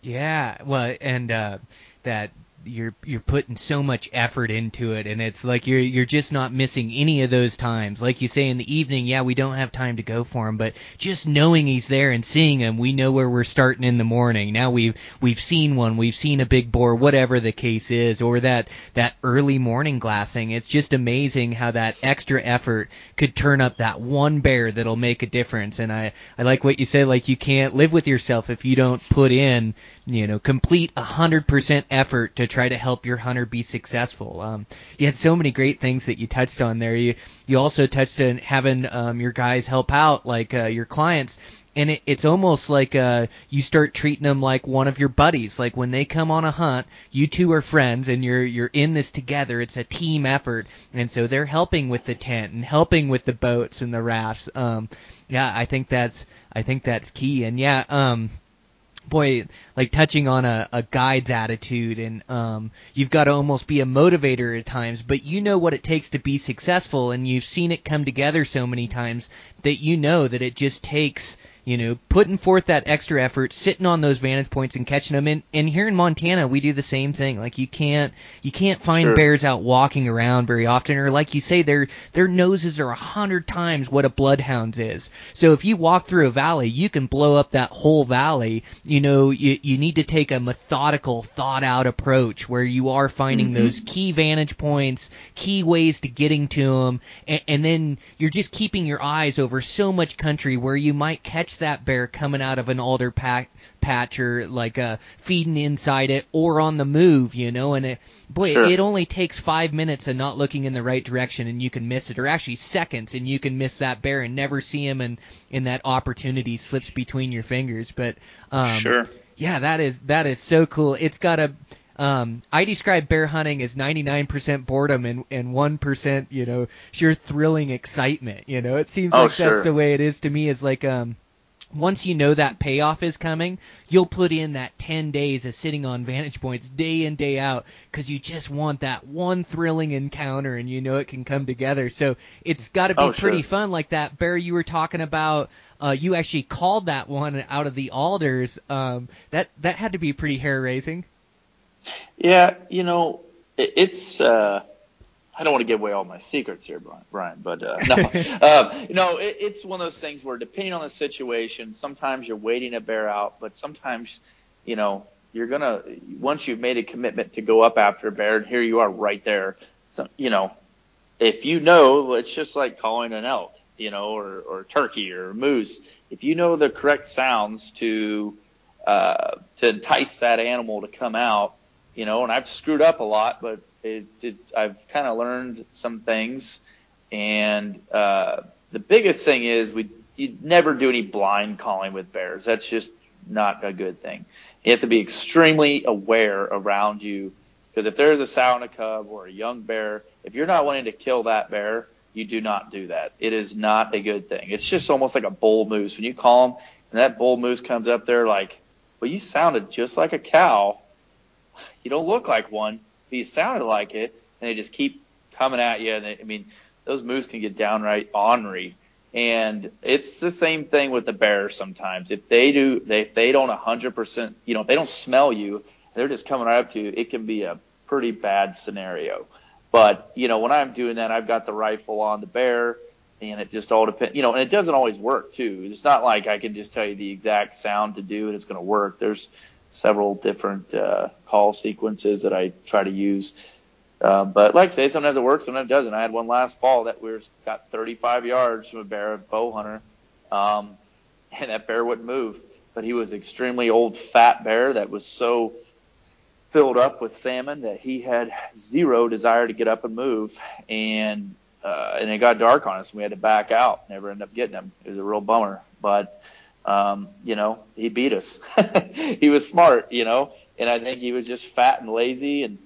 Speaker 1: Yeah, well, and uh, that you're you're putting so much effort into it, and it's like you're you're just not missing any of those times. Like you say in the evening, yeah, we don't have time to go for him, but just knowing he's there and seeing him, we know where we're starting in the morning. Now we've we've seen one, we've seen a big boar, whatever the case is, or that that early morning glassing. It's just amazing how that extra effort could turn up that one bear that'll make a difference. And I I like what you said, like you can't live with yourself if you don't put in you know, complete a hundred percent effort to try to help your hunter be successful. Um, you had so many great things that you touched on there. You you also touched on having um, your guys help out, like uh, your clients. And it, it's almost like uh, you start treating them like one of your buddies. Like when they come on a hunt, you two are friends, and you're you're in this together. It's a team effort, and so they're helping with the tent and helping with the boats and the rafts. Um, yeah, I think that's I think that's key. And yeah, um, boy, like touching on a, a guide's attitude and um, you've got to almost be a motivator at times, but you know what it takes to be successful and you've seen it come together so many times that you know that it just takes you know, putting forth that extra effort, sitting on those vantage points and catching them. And, and here in Montana, we do the same thing. Like you can't, you can't find
Speaker 2: Sure.
Speaker 1: bears out walking around very often, or like you say, their their noses are a hundred times what a bloodhound's is. So if you walk through a valley, you can blow up that whole valley. You know, you you need to take a methodical, thought out approach where you are finding mm-hmm. those key vantage points, key ways to getting to them, and, and then you're just keeping your eyes over so much country where you might catch that bear coming out of an alder pack patch or like uh feeding inside it or on the move you know and it boy
Speaker 2: Sure.
Speaker 1: it only takes five minutes of not looking in the right direction and you can miss it or actually seconds and you can miss that bear and never see him and and that opportunity slips between your fingers but um
Speaker 2: sure.
Speaker 1: yeah, that is that is so cool. It's got a um, I describe bear hunting as 99% boredom and and 1% you know sheer thrilling excitement. You know, it seems
Speaker 2: Oh,
Speaker 1: like
Speaker 2: sure.
Speaker 1: that's the way it is to me. Is like um, once you know that payoff is coming, you'll put in that 10 days of sitting on vantage points day in day out because you just want that one thrilling encounter and you know it can come together. So it's got to be
Speaker 2: Oh,
Speaker 1: pretty
Speaker 2: sure.
Speaker 1: fun like that bear you were talking about. Uh, you actually called that one out of the alders. Um, that that had to be pretty hair raising.
Speaker 2: Yeah, you know, it, it's. Uh, I don't want to give away all my secrets here, Brian. But uh, no, um, no, it, it's one of those things where depending on the situation, sometimes you're waiting a bear out, but sometimes, you know, you're gonna once you've made a commitment to go up after a bear, and here you are right there. So, you know, if you know, it's just like calling an elk, you know, or, or turkey or moose. If you know the correct sounds to uh, to entice that animal to come out, you know, and I've screwed up a lot, but it, it's I've kind of learned some things, and uh, the biggest thing is we you never do any blind calling with bears. That's just not a good thing. You have to be extremely aware around you because if there's a sow and a cub or a young bear, if you're not wanting to kill that bear, you do not do that. It is not a good thing. It's just almost like a bull moose. When you call them and that bull moose comes up there like, well, you sounded just like a cow. You don't look like one, you sounded like it, and they just keep coming at you. And they, I mean, those moose can get downright ornery. And it's the same thing with the bears sometimes. If they do, they, if they don't 100%, you know, if they don't smell you, they're just coming right up to you, it can be a pretty bad scenario. But, you know, when I'm doing that, I've got the rifle on the bear and it just all depends, you know, and it doesn't always work too. It's not like I can just tell you the exact sound to do and it's going to work. There's several different, uh, call sequences that I try to use. Um, but like I say, sometimes it works, sometimes it doesn't. I had one last fall that we were got 35 yards from a bear, a bow hunter, um, and that bear wouldn't move. But he was extremely old, fat bear that was so filled up with salmon that he had zero desire to get up and move. And uh, and it got dark on us, and we had to back out. Never ended up getting him. It was a real bummer, but um, you know, he beat us. he was smart, you know, and I think he was just fat and lazy, and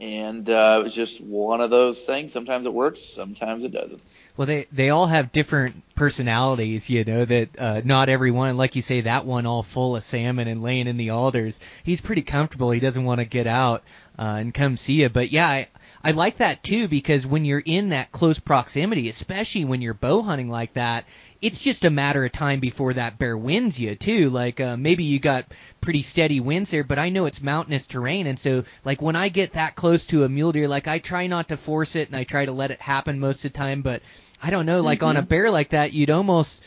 Speaker 2: and uh, it was just one of those things. Sometimes it works, sometimes it doesn't.
Speaker 1: Well, they they all have different personalities, you know. That uh, not everyone, like you say, that one all full of salmon and laying in the alders. He's pretty comfortable. He doesn't want to get out uh, and come see you. But yeah, I, I like that too because when you're in that close proximity, especially when you're bow hunting like that, it's just a matter of time before that bear wins you too. Like uh, maybe you got pretty steady winds there, but I know it's mountainous terrain, and so like when I get that close to a mule deer, like I try not to force it and I try to let it happen most of the time. But I don't know, like mm-hmm. on a bear like that, you'd almost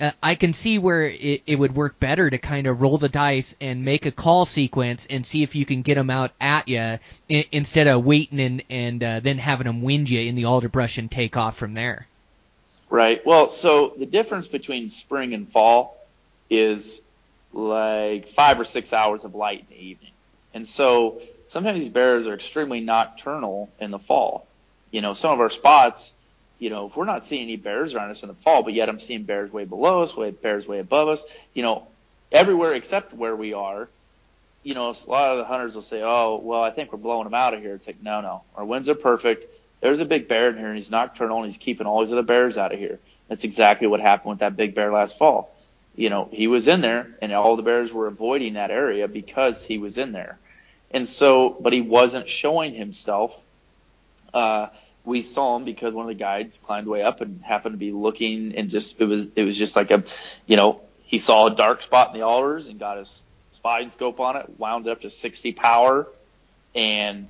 Speaker 1: uh, I can see where it, it would work better to kind of roll the dice and make a call sequence and see if you can get them out at you instead of waiting and and uh, then having them wind you in the alder brush and take off from there.
Speaker 2: Right. Well, so the difference between spring and fall is like five or six hours of light in the evening, and so sometimes these bears are extremely nocturnal in the fall. You know, some of our spots you know, if we're not seeing any bears around us in the fall, but yet I'm seeing bears way below us, way bears way above us, you know, everywhere except where we are, you know, a lot of the hunters will say, oh, well, I think we're blowing them out of here. It's like, no, no, our winds are perfect. There's a big bear in here and he's nocturnal and he's keeping all these other bears out of here. That's exactly what happened with that big bear last fall. You know, he was in there and all the bears were avoiding that area because he was in there. And so, but he wasn't showing himself. Uh, we saw him because one of the guides climbed way up and happened to be looking and just it was it was just like a you know he saw a dark spot in the alders and got his spotting scope on it wound it up to 60 power and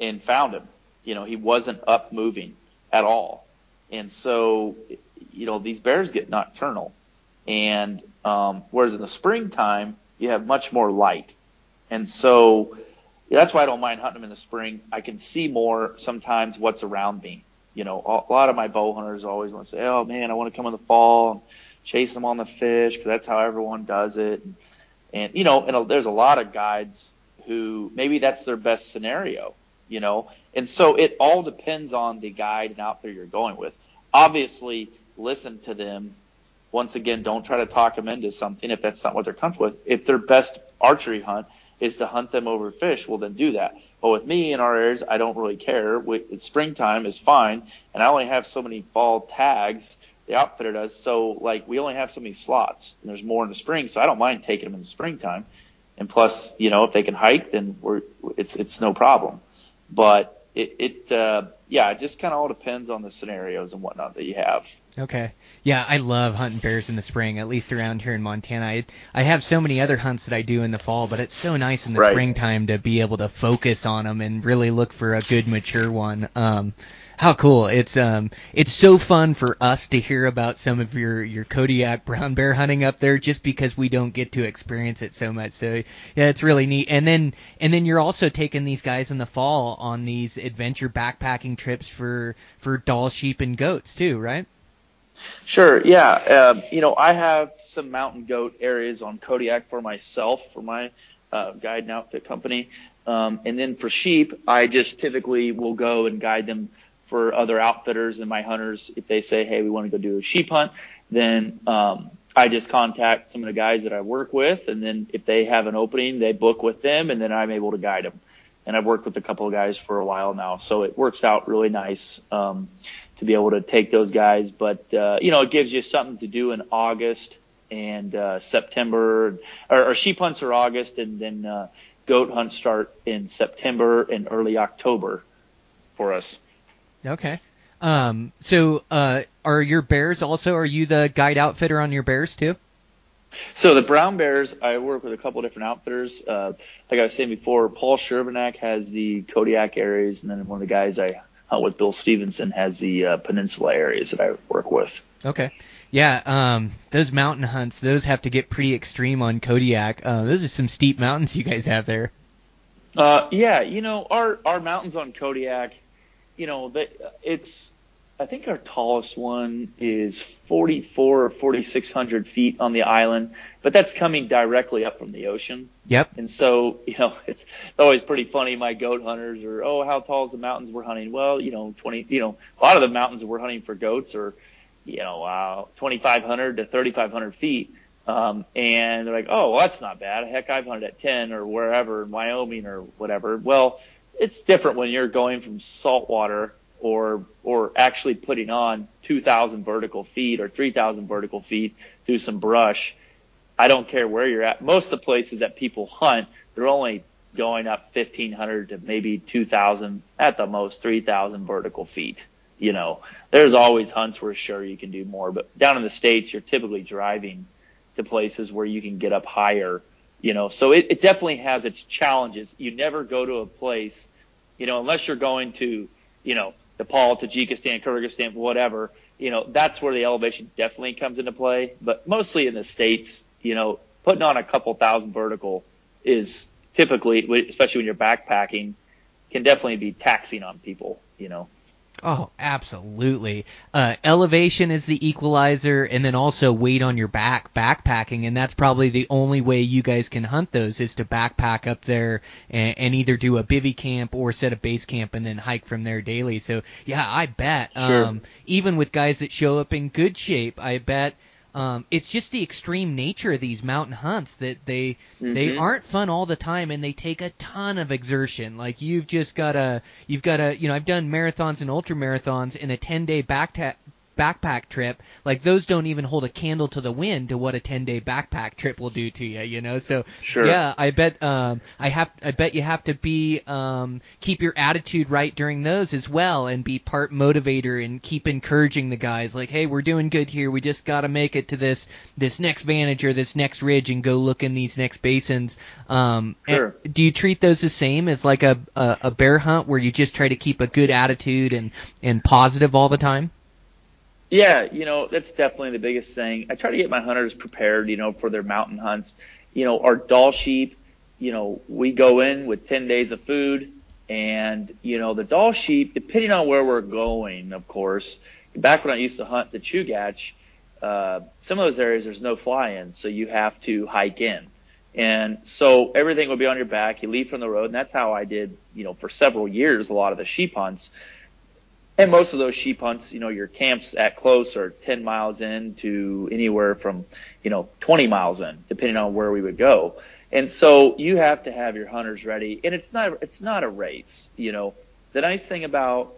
Speaker 2: and found him you know he wasn't up moving at all and so you know these bears get nocturnal and um whereas in the springtime you have much more light and so that's why I don't mind hunting them in the spring. I can see more sometimes what's around me. You know, a lot of my bow hunters always want to say, "Oh man, I want to come in the fall and chase them on the fish because that's how everyone does it." And, and you know, and there's a lot of guides who maybe that's their best scenario. You know, and so it all depends on the guide and outfitter you're going with. Obviously, listen to them. Once again, don't try to talk them into something if that's not what they're comfortable with. If their best archery hunt is to hunt them over fish, well then do that. But with me in our areas, I don't really care. It's springtime is fine, and I only have so many fall tags. The outfitter does, so like we only have so many slots, and there's more in the spring, so I don't mind taking them in the springtime. And plus, you know, if they can hike, then we're it's it's no problem. But it it uh, yeah, it just kind of all depends on the scenarios and whatnot that you have.
Speaker 1: Okay. Yeah, I love hunting bears in the spring, at least around here in Montana. I, I have so many other hunts that I do in the fall, but it's so nice in the right. springtime to be able to focus on them and really look for a good mature one. Um, how cool! It's um, it's so fun for us to hear about some of your your Kodiak brown bear hunting up there, just because we don't get to experience it so much. So yeah, it's really neat. And then and then you're also taking these guys in the fall on these adventure backpacking trips for for Dall sheep and goats too, right?
Speaker 2: Sure. Yeah. Uh, you know, I have some mountain goat areas on Kodiak for myself for my uh, guide and outfit company. Um, and then for sheep, I just typically will go and guide them for other outfitters and my hunters. If they say, Hey, we want to go do a sheep hunt, then, um, I just contact some of the guys that I work with. And then if they have an opening, they book with them and then I'm able to guide them. And I've worked with a couple of guys for a while now. So it works out really nice. Um, to be able to take those guys. But uh, you know, it gives you something to do in August and uh, September, or, or sheep hunts are August, and then uh, goat hunts start in September and early October for us.
Speaker 1: Okay. Um, so, uh, are your bears also? Are you the guide outfitter on your bears too?
Speaker 2: So the brown bears, I work with a couple different outfitters. Uh, like I was saying before, Paul Shervinack has the Kodiak areas, and then one of the guys I uh, with Bill Stevenson has the uh, peninsula areas that I work with.
Speaker 1: Okay. Yeah, um, those mountain hunts, those have to get pretty extreme on Kodiak. Uh, those are some steep mountains you guys have there.
Speaker 2: Uh, yeah, you know, our, our mountains on Kodiak, you know, they, it's, I think our tallest one is 44 or 4,600 feet on the island, but that's coming directly up from the ocean.
Speaker 1: Yep.
Speaker 2: And so, you know, it's always pretty funny. My goat hunters are, oh, how tall is the mountains we're hunting? Well, you know, 20, you know, a lot of the mountains we're hunting for goats are, you know, uh, 2,500 to 3,500 feet. Um, and they're like, oh, well, that's not bad. Heck, I've hunted at 10 or wherever in Wyoming or whatever. Well, it's different when you're going from saltwater or or actually putting on 2,000 vertical feet or 3,000 vertical feet through some brush. I don't care where you're at. Most of the places that people hunt, they're only going up 1,500 to maybe 2,000 at the most 3,000 vertical feet. You know, there's always hunts where sure you can do more, but down in the states, you're typically driving to places where you can get up higher. You know, so it, it definitely has its challenges. You never go to a place, you know, unless you're going to, you know, Nepal, Tajikistan, Kyrgyzstan, whatever. You know, that's where the elevation definitely comes into play. But mostly in the states, you know, putting on a couple thousand vertical is typically, especially when you're backpacking, can definitely be taxing on people. You know.
Speaker 1: Oh, absolutely. Uh, elevation is the equalizer, and then also weight on your back, backpacking, and that's probably the only way you guys can hunt those is to backpack up there and, and either do a bivy camp or set a base camp and then hike from there daily. So yeah, I bet.
Speaker 2: Sure.
Speaker 1: Um, even with guys that show up in good shape, I bet um, it's just the extreme nature of these mountain hunts that they they
Speaker 2: Mhm.
Speaker 1: aren't fun all the time and they take a ton of exertion. Like you've just gotta you've gotta you know I've done marathons and ultra marathons in a 10 day backpack backpack trip. Like those don't even hold a candle to the wind to what a 10 day backpack trip will do to you. You know so
Speaker 2: Sure.
Speaker 1: yeah I bet um I have I bet you have to be um keep your attitude right during those as well and be part motivator and keep encouraging the guys like hey we're doing good here we just got to make it to this this next vantage or this next ridge and go look in these next basins um
Speaker 2: Sure.
Speaker 1: do you treat those the same as like a, a a bear hunt where you just try to keep a good attitude and and positive all the time
Speaker 2: Yeah, you know, that's definitely the biggest thing. I try to get my hunters prepared, you know, for their mountain hunts. You know, our Dall sheep, you know, we go in with 10 days of food and, you know, the Dall sheep, depending on where we're going, of course, back when I used to hunt the Chugach, uh, some of those areas there's no fly in, so you have to hike in. And so everything will be on your back. You leave from the road, and that's how I did, you know, for several years, a lot of the sheep hunts. And most of those sheep hunts, you know, your camps at close are 10 miles in to anywhere from, you know, 20 miles in, depending on where we would go. And so you have to have your hunters ready. And it's not, it's not a race, you know. The nice thing about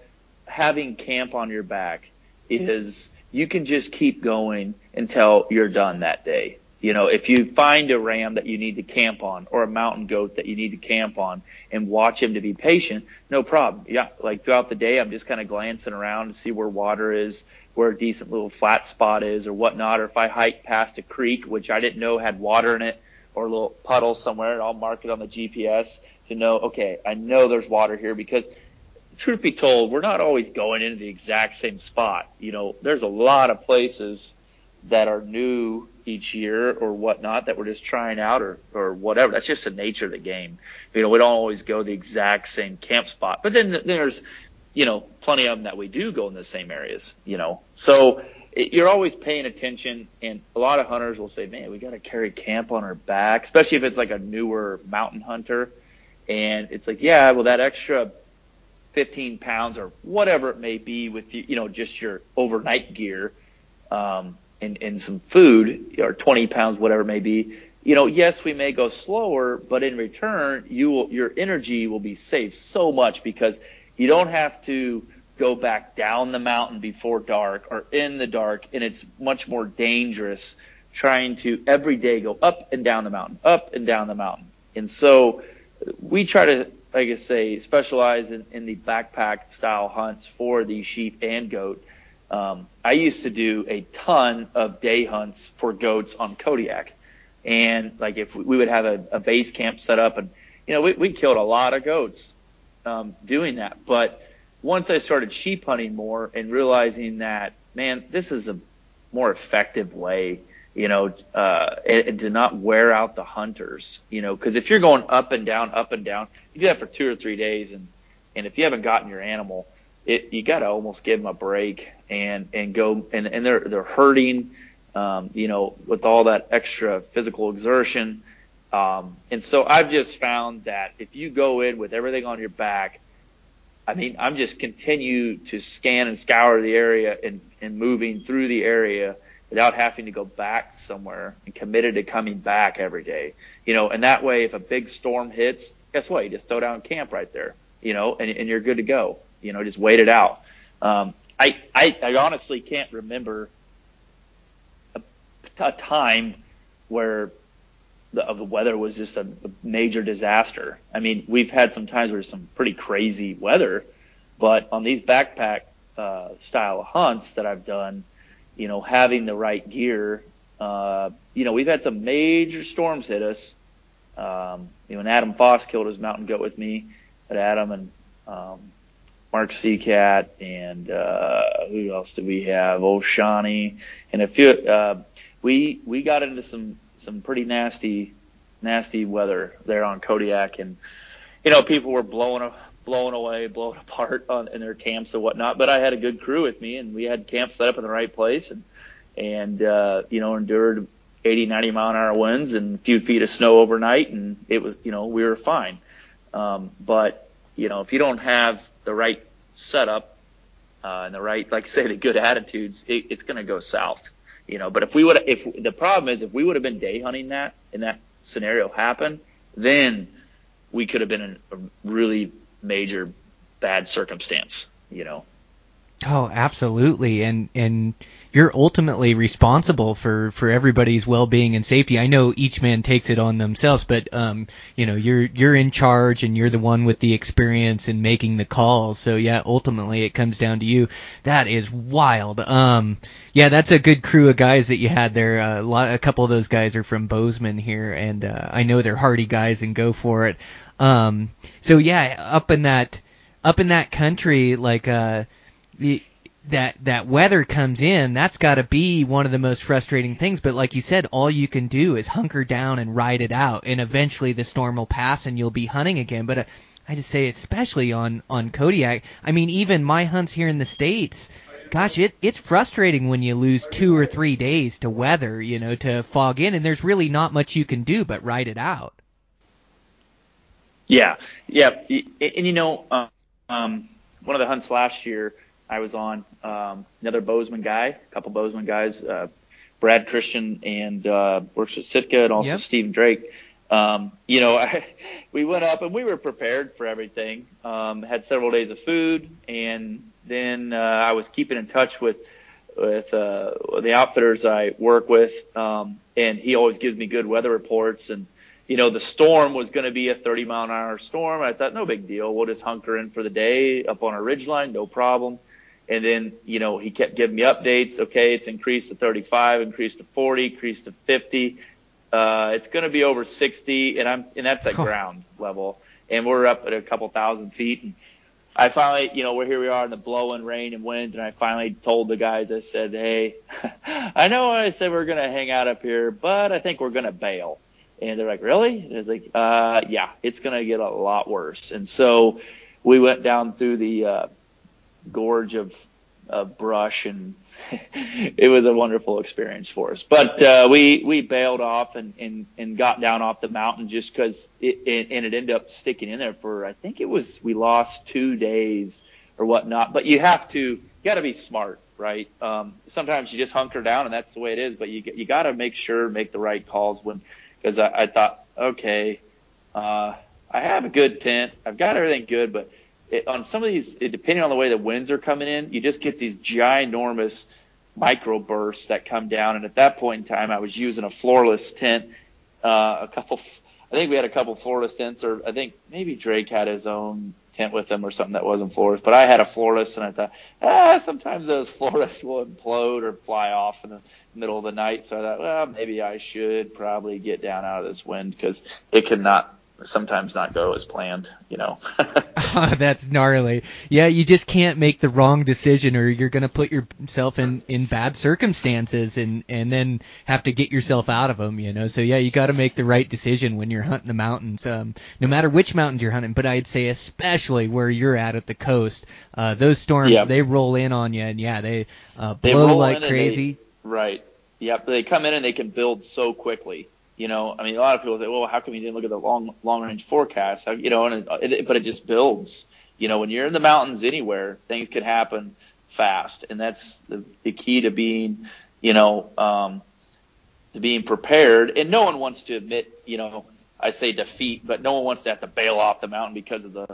Speaker 2: having camp on your back is you can just keep going until you're done that day. You know, if you find a ram that you need to camp on or a mountain goat that you need to camp on and watch him to be patient, no problem. Yeah, like throughout the day, I'm just kind of glancing around to see where water is, where a decent little flat spot is or whatnot. Or if I hike past a creek, which I didn't know had water in it, or a little puddle somewhere, I'll mark it on the GPS to know, okay, I know there's water here because truth be told, we're not always going into the exact same spot. You know, there's a lot of places that are new each year or whatnot that we're just trying out or, or whatever. That's just the nature of the game. You know, we don't always go the exact same camp spot, but then there's, you know, plenty of them that we do go in the same areas, you know, so it, you're always paying attention and a lot of hunters will say, man, we got to carry camp on our back, especially if it's like a newer mountain hunter. And it's like, yeah, well, that extra 15 pounds or whatever it may be with you, you know, just your overnight gear, um, and, and some food or 20 pounds, whatever it may be. You know, yes, we may go slower, but in return, you will, your energy will be saved so much because you don't have to go back down the mountain before dark or in the dark. And it's much more dangerous trying to every day go up and down the mountain, up and down the mountain. And so we try to, like I say, specialize in, in the backpack style hunts for the sheep and goat. Um, I used to do a ton of day hunts for goats on Kodiak. And like if we, would have a, a base camp set up and, you know, we, we killed a lot of goats, um, doing that. But once I started sheep hunting more and realizing that, man, this is a more effective way, you know, uh, and, and to not wear out the hunters, you know, cause if you're going up and down, up and down, you do that for two or three days. And, and if you haven't gotten your animal, it, you got to almost give them a break and, and go and, and they're, they're hurting, um, you know, with all that extra physical exertion. Um, and so I've just found that if you go in with everything on your back, I mean, I'm just continue to scan and scour the area and, and moving through the area without having to go back somewhere and committed to coming back every day, you know, and that way, if a big storm hits, guess what? You just throw down camp right there, you know, and, and you're good to go, you know, just wait it out. Um, I, I, I honestly can't remember a, a time where the, of the weather was just a, a major disaster. I mean, we've had some times where some pretty crazy weather, but on these backpack uh, style hunts that I've done, you know, having the right gear, uh, you know, we've had some major storms hit us. Um, you know, when Adam Foss killed his mountain goat with me, at Adam and um, Mark Seacat and uh, who else did we have? Oh, Shawnee and a few. Uh, we we got into some some pretty nasty nasty weather there on Kodiak, and you know people were blowing blowing away, blowing apart on in their camps and whatnot. But I had a good crew with me, and we had camps set up in the right place, and and uh, you know endured 80, 90 mile an hour winds and a few feet of snow overnight, and it was you know we were fine. Um, but you know if you don't have the right setup uh, and the right, like I say, the good attitudes, it, it's going to go south. You know, but if we would, if the problem is if we would have been day hunting that and that scenario happened, then we could have been in a really major bad circumstance. You know.
Speaker 1: Oh, absolutely. And and you're ultimately responsible for for everybody's well-being and safety. I know each man takes it on themselves, but um you know, you're you're in charge and you're the one with the experience in making the calls. So yeah, ultimately it comes down to you. That is wild. Um yeah, that's a good crew of guys that you had there. Uh, a lot a couple of those guys are from Bozeman here and uh I know they're hardy guys and go for it. Um so yeah, up in that up in that country like uh the that that weather comes in, that's got to be one of the most frustrating things. But like you said, all you can do is hunker down and ride it out, and eventually the storm will pass and you'll be hunting again. But uh, I just say, especially on on Kodiak, I mean, even my hunts here in the states. Gosh, it it's frustrating when you lose two or three days to weather, you know, to fog in, and there's really not much you can do but ride it out.
Speaker 2: Yeah, yeah, and you know, um, one of the hunts last year I was on. Um, another Bozeman guy, a couple Bozeman guys, uh, Brad Christian and uh, works with Sitka and also yep. Stephen Drake. Um, you know, I, we went up and we were prepared for everything. Um, had several days of food, and then uh, I was keeping in touch with with uh, the outfitters I work with, um, and he always gives me good weather reports. And you know, the storm was going to be a 30 mile an hour storm. I thought, no big deal. We'll just hunker in for the day up on a ridge line, no problem. And then, you know, he kept giving me updates. Okay, it's increased to 35, increased to 40, increased to 50. Uh, it's going to be over 60, and I'm, and that's at ground level. And we're up at a couple thousand feet. And I finally, you know, we're here we are in the blowing rain and wind, and I finally told the guys, I said, hey, I know I said we're going to hang out up here, but I think we're going to bail. And they're like, really? And I was like, uh, yeah, it's going to get a lot worse. And so we went down through the, uh, gorge of, of brush, and it was a wonderful experience for us. But uh, we we bailed off and, and and got down off the mountain just because it, it and it ended up sticking in there for I think it was we lost two days or whatnot. But you have to you got to be smart, right? Um, sometimes you just hunker down and that's the way it is. But you you got to make sure make the right calls when because I, I thought okay. Uh, I have a good tent. I've got everything good, but it, on some of these, it, depending on the way the winds are coming in, you just get these ginormous micro bursts that come down. And at that point in time, I was using a floorless tent. Uh, a couple, I think we had a couple floorless tents, or I think maybe Drake had his own tent with him or something that wasn't floorless. But I had a floorless, and I thought, ah, sometimes those floorless will implode or fly off in the middle of the night. So I thought, well, maybe I should probably get down out of this wind because it could not sometimes not go as planned, you know.
Speaker 1: That's gnarly. Yeah, you just can't make the wrong decision or you're going to put yourself in in bad circumstances and and then have to get yourself out of them, you know. So yeah, you got to make the right decision when you're hunting the mountains. Um no matter which mountains you're hunting, but I'd say especially where you're at at the coast. Uh those storms yep. they roll in on you and yeah, they uh blow they like crazy.
Speaker 2: They, right. Yep, they come in and they can build so quickly. You know, I mean, a lot of people say, well, how come you didn't look at the long, long range forecast? How, you know, and it, it, but it just builds. You know, when you're in the mountains anywhere, things can happen fast. And that's the, the key to being, you know, um, to being prepared. And no one wants to admit, you know, I say defeat, but no one wants to have to bail off the mountain because of the,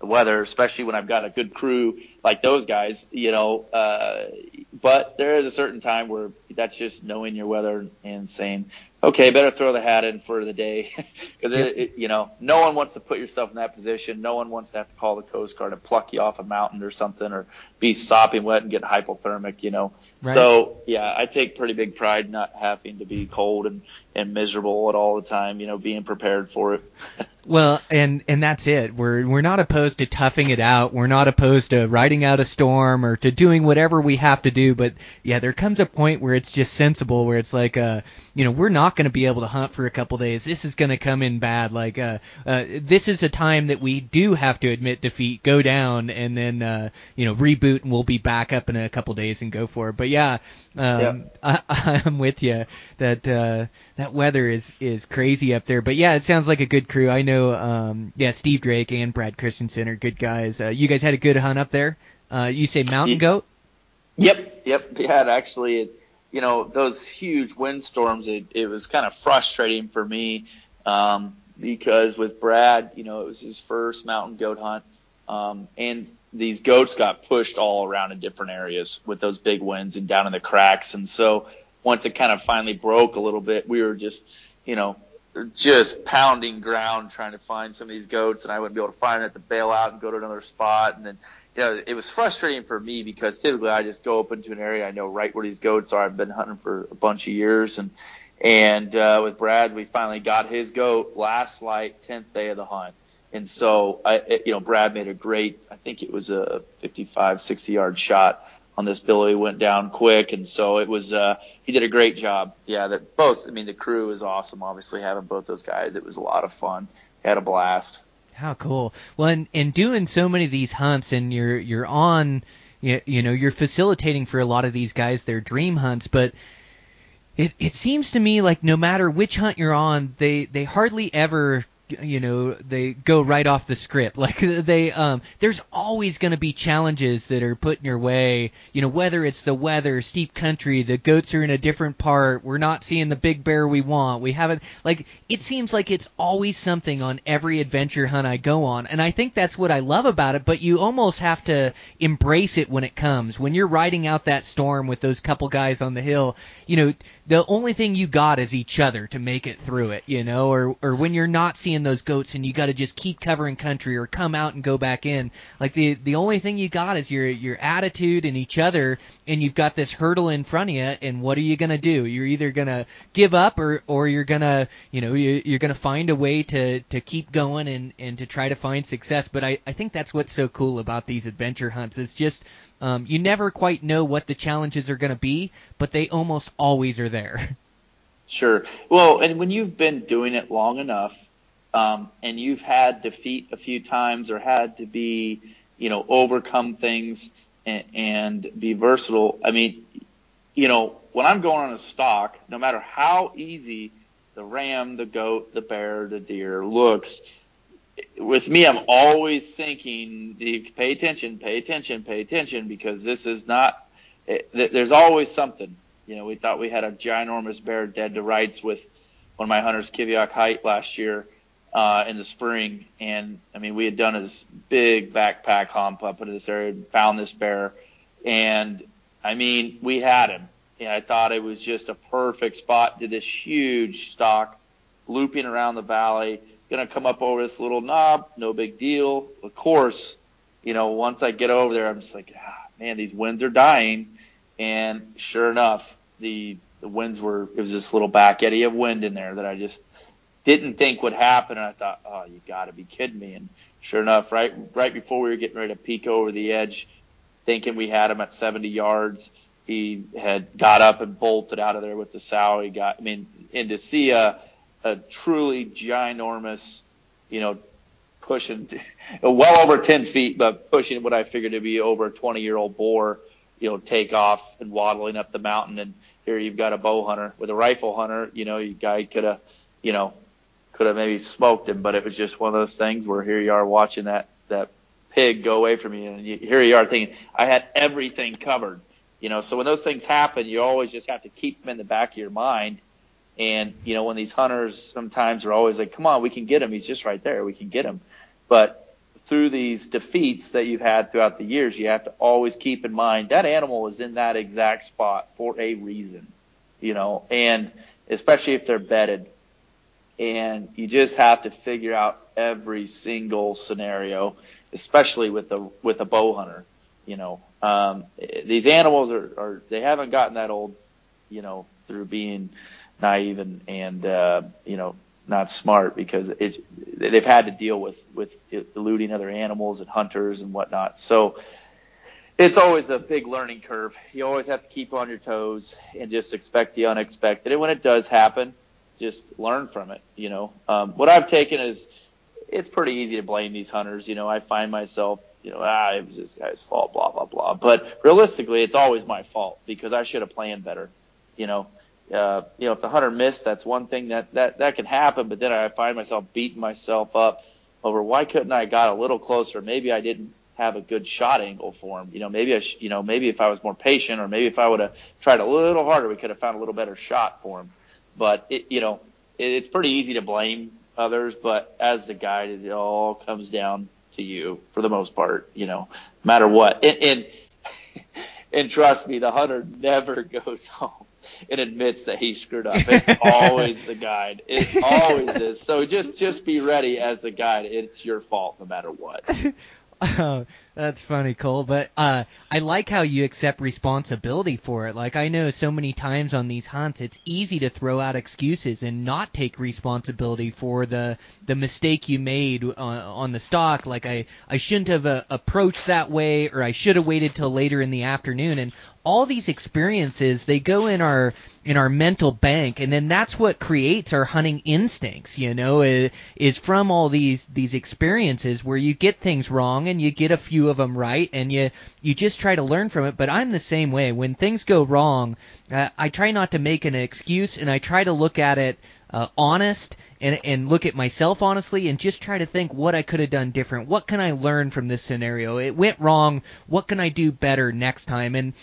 Speaker 2: the weather, especially when I've got a good crew like those guys, you know, uh, but there is a certain time where that's just knowing your weather and saying, okay, better throw the hat in for the day because
Speaker 1: Yep.
Speaker 2: you know no one wants to put yourself in that position. No one wants to have to call the Coast Guard and pluck you off a mountain or something, or be sopping wet and get hypothermic. You know,
Speaker 1: Right.
Speaker 2: so yeah, I take pretty big pride not having to be cold and and miserable at all the time. You know, being prepared for it.
Speaker 1: Well, and and that's it. We're we're not opposed to toughing it out. We're not opposed to riding out a storm or to doing whatever we have to do. But yeah, there comes a point where it's just sensible, where it's like, uh, you know, we're not going to be able to hunt for a couple days. This is going to come in bad. Like, uh, uh, this is a time that we do have to admit defeat, go down, and then uh, you know reboot, and we'll be back up in a couple days and go for it. But yeah, um, I, I'm with you that uh, that weather is is crazy up there. But yeah, it sounds like a good crew. I know, um, yeah, Steve Drake and Brad Christensen are good guys. Uh, you guys had a good hunt up there. Uh, you say mountain goat?
Speaker 2: Yep, yep. Yeah, it actually, it, you know, those huge windstorms, it, it was kind of frustrating for me um, because with Brad, you know, it was his first mountain goat hunt, um, and these goats got pushed all around in different areas with those big winds and down in the cracks, and so once it kind of finally broke a little bit, we were just, you know, just pounding ground trying to find some of these goats, and I wouldn't be able to find it to bail out and go to another spot, and then you know, it was frustrating for me because typically I just go up into an area I know right where these goats are. I've been hunting for a bunch of years, and and uh, with Brad, we finally got his goat last light, tenth day of the hunt, and so I, you know, Brad made a great, I think it was a 55, 60 yard shot on this billy, went down quick, and so it was, uh, he did a great job. Yeah, that both, I mean, the crew is awesome. Obviously, having both those guys, it was a lot of fun. Had a blast.
Speaker 1: How cool! Well, and, and doing so many of these hunts, and you're you're on, you, you know, you're facilitating for a lot of these guys their dream hunts, but it it seems to me like no matter which hunt you're on, they they hardly ever you know they go right off the script. Like they um there's always going to be challenges that are put in your way. You know whether it's the weather steep country the goats are in a different part we're not seeing the big bear we want we haven't like it seems like it's always something on every adventure hunt I go on and I think that's what I love about it but you almost have to embrace it when it comes. When you're riding out that storm with those couple guys on the hill you know the only thing you got is each other to make it through it, you know, or or when you're not seeing those goats and you got to just keep covering country or come out and go back in. Like the the only thing you got is your your attitude and each other, and you've got this hurdle in front of you. And what are you gonna do? You're either gonna give up or or you're gonna you know you, you're gonna find a way to to keep going and and to try to find success. But I I think that's what's so cool about these adventure hunts. It's just um, you never quite know what the challenges are going to be, but they almost always are there.
Speaker 2: Sure. Well, and when you've been doing it long enough, um, and you've had defeat a few times or had to be, you know, overcome things and, and be versatile. I mean, you know, when I'm going on a stock, no matter how easy the ram, the goat, the bear, the deer looks, with me, I'm always thinking, pay attention, pay attention, pay attention, because this is not, it, there's always something. You know, we thought we had a ginormous bear dead to rights with one of my hunters, Kiviak Height, last year uh, in the spring. And I mean, we had done this big backpack hump up into this area, found this bear, and I mean, we had him. And I thought it was just a perfect spot. Did this huge stalk, looping around the valley, gonna come up over this little knob, no big deal. Of course, you know, once I get over there, I'm just like, ah, man, these winds are dying. And sure enough, the the winds were it was this little back eddy of wind in there that I just didn't think would happen and I thought, Oh, you gotta be kidding me and sure enough, right right before we were getting ready to peek over the edge, thinking we had him at seventy yards, he had got up and bolted out of there with the sow. He got I mean, and to see a a truly ginormous, you know, pushing well over 10 feet, but pushing what I figured to be over a 20 year old boar, you know, take off and waddling up the mountain. And here you've got a bow hunter with a rifle hunter, you know, you guy could have, you know, could have maybe smoked him, but it was just one of those things where here you are watching that, that pig go away from you. And you, here you are thinking, I had everything covered, you know, so when those things happen, you always just have to keep them in the back of your mind. And, you know, when these hunters sometimes are always like, come on, we can get him. He's just right there. We can get him. But through these defeats that you've had throughout the years, you have to always keep in mind that animal is in that exact spot for a reason, you know, and especially if they're bedded. And you just have to figure out every single scenario, especially with the with a bow hunter. You know, um, these animals are, are they haven't gotten that old, you know, through being naive and and uh, you know not smart because it, they've had to deal with with eluding other animals and hunters and whatnot. So it's always a big learning curve. You always have to keep on your toes and just expect the unexpected. And when it does happen, just learn from it. You know, um, what I've taken is it's pretty easy to blame these hunters. You know, I find myself, you know, ah, it was this guy's fault, blah blah blah. But realistically, it's always my fault because I should have planned better. You know, uh, you know, if the hunter missed, that's one thing that that that can happen. But then I find myself beating myself up over why couldn't I got a little closer? Maybe I didn't have a good shot angle for him. You know, maybe I, sh- you know, maybe if I was more patient, or maybe if I would have tried a little harder, we could have found a little better shot for him. But it, you know, it, it's pretty easy to blame others, but as the guide, it all comes down to you for the most part. You know, no matter what. And and, and trust me, the hunter never goes home and admits that he screwed up. It's always the guide. It always is. So just just be ready as the guide. It's your fault no matter what.
Speaker 1: Oh, that's funny, Cole. But uh, I like how you accept responsibility for it. Like I know so many times on these hunts, it's easy to throw out excuses and not take responsibility for the the mistake you made on, on the stalk. Like I I shouldn't have uh, approached that way, or I should have waited till later in the afternoon. And all these experiences they go in our in our mental bank and then that's what creates our hunting instincts you know is from all these these experiences where you get things wrong and you get a few of them right and you you just try to learn from it but I'm the same way when things go wrong uh, I try not to make an excuse and I try to look at it uh, honest and and look at myself honestly and just try to think what I could have done different. What can I learn from this scenario? It went wrong. What can I do better next time? And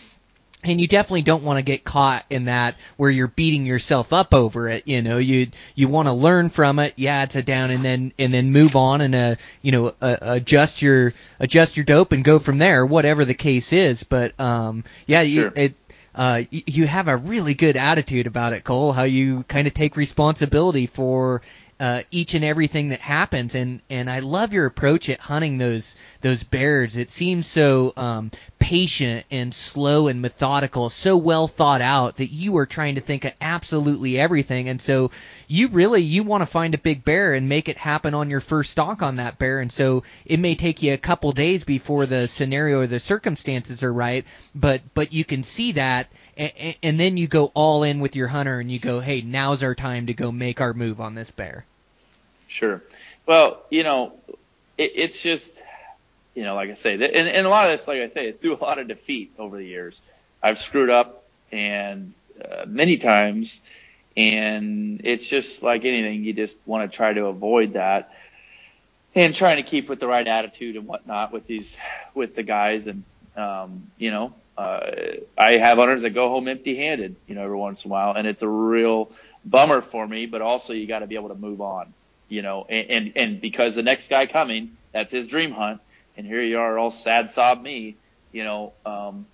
Speaker 1: and you definitely don't want to get caught in that where you're beating yourself up over it you know you you want to learn from it yeah it's a down and then and then move on and uh you know uh, adjust your adjust your dope and go from there whatever the case is but um yeah sure. you, it uh, you have a really good attitude about it, Cole. How you kind of take responsibility for uh, each and everything that happens, and and I love your approach at hunting those those bears. It seems so um, patient and slow and methodical, so well thought out that you are trying to think of absolutely everything. And so you really you want to find a big bear and make it happen on your first stalk on that bear. And so it may take you a couple days before the scenario or the circumstances are right, but but you can see that. And, and then you go all in with your hunter and you go, hey, now's our time to go make our move on this bear.
Speaker 2: Sure. Well, you know, it, it's just you know, like I say, and, and a lot of this, like I say, is through a lot of defeat over the years. I've screwed up and uh, many times, and it's just like anything, you just want to try to avoid that and trying to keep with the right attitude and whatnot with these, with the guys. And, um, you know, uh, I have hunters that go home empty handed, you know, every once in a while, and it's a real bummer for me, but also you got to be able to move on, you know, and, and, and because the next guy coming, that's his dream hunt and here you are all sad sob me, you know, um,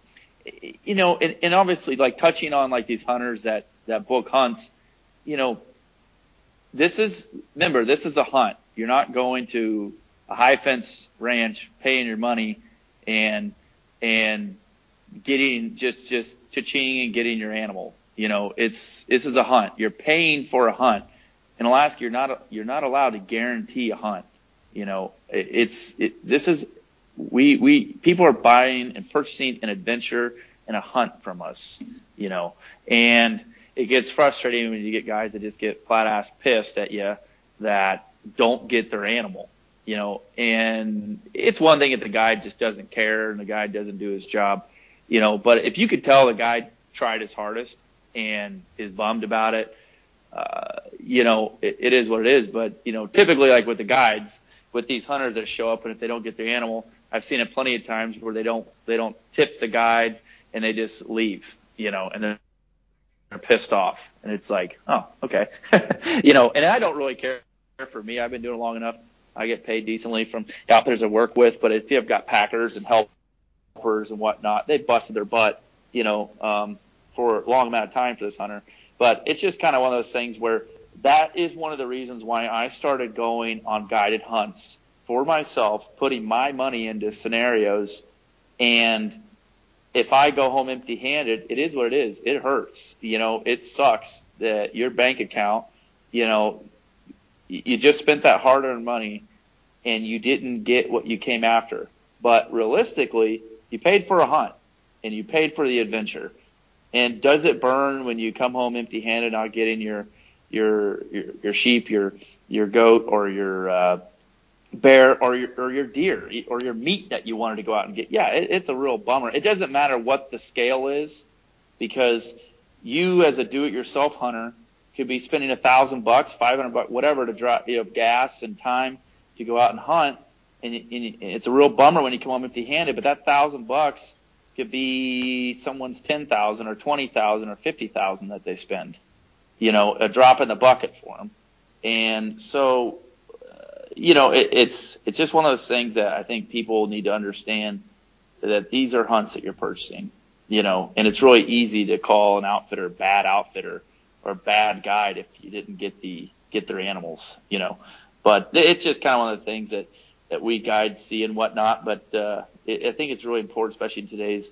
Speaker 2: you know, and, and obviously like touching on like these hunters that, that book hunts, you know, this is, remember, this is a hunt. You're not going to a high fence ranch paying your money and, and getting just, just cha-ching and getting your animal. You know, it's, this is a hunt. You're paying for a hunt. In Alaska, you're not, you're not allowed to guarantee a hunt. You know, it's it, this is we we people are buying and purchasing an adventure and a hunt from us. You know, and it gets frustrating when you get guys that just get flat ass pissed at you that don't get their animal. You know, and it's one thing if the guy just doesn't care and the guy doesn't do his job. You know, but if you could tell the guy tried his hardest and is bummed about it, uh, you know, it, it is what it is. But you know, typically like with the guides, with these hunters that show up and if they don't get their animal, I've seen it plenty of times where they don't they don't tip the guide and they just leave, you know, and they're pissed off and it's like, oh, okay, you know, and I don't really care for me. I've been doing it long enough. I get paid decently from outfitters I work with, but if you've got packers and helpers and whatnot, they busted their butt, you know, um, for a long amount of time for this hunter. But it's just kind of one of those things where that is one of the reasons why I started going on guided hunts for myself, putting my money into scenarios. And if I go home empty handed, it is what it is. It hurts. You know, it sucks that your bank account, you know, you just spent that hard earned money and you didn't get what you came after. But realistically, you paid for a hunt and you paid for the adventure. And does it burn when you come home empty handed, not getting your, your, your, your sheep, your, your goat or your, uh, bear or your, or your deer or your meat that you wanted to go out and get. Yeah, it, it's a real bummer. It doesn't matter what the scale is because you as a do-it-yourself hunter could be spending a thousand bucks, five hundred bucks, whatever to drop, you know, gas and time to go out and hunt. And, and it's a real bummer when you come home empty-handed, but that thousand bucks could be someone's ten thousand or twenty thousand or fifty thousand that they spend. You know, a drop in the bucket for them. And so you know, it, it's it's just one of those things that I think people need to understand that these are hunts that you're purchasing, you know, and it's really easy to call an outfitter bad outfitter or bad guide if you didn't get the get their animals, you know. But it's just kind of one of the things that that we guides see and whatnot. But uh, I think it's really important, especially in today's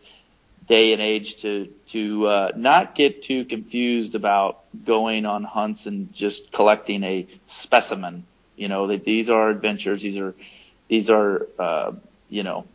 Speaker 2: day and age, to to uh, not get too confused about going on hunts and just collecting a specimen you know, that these are adventures. These are, these are, uh, you know,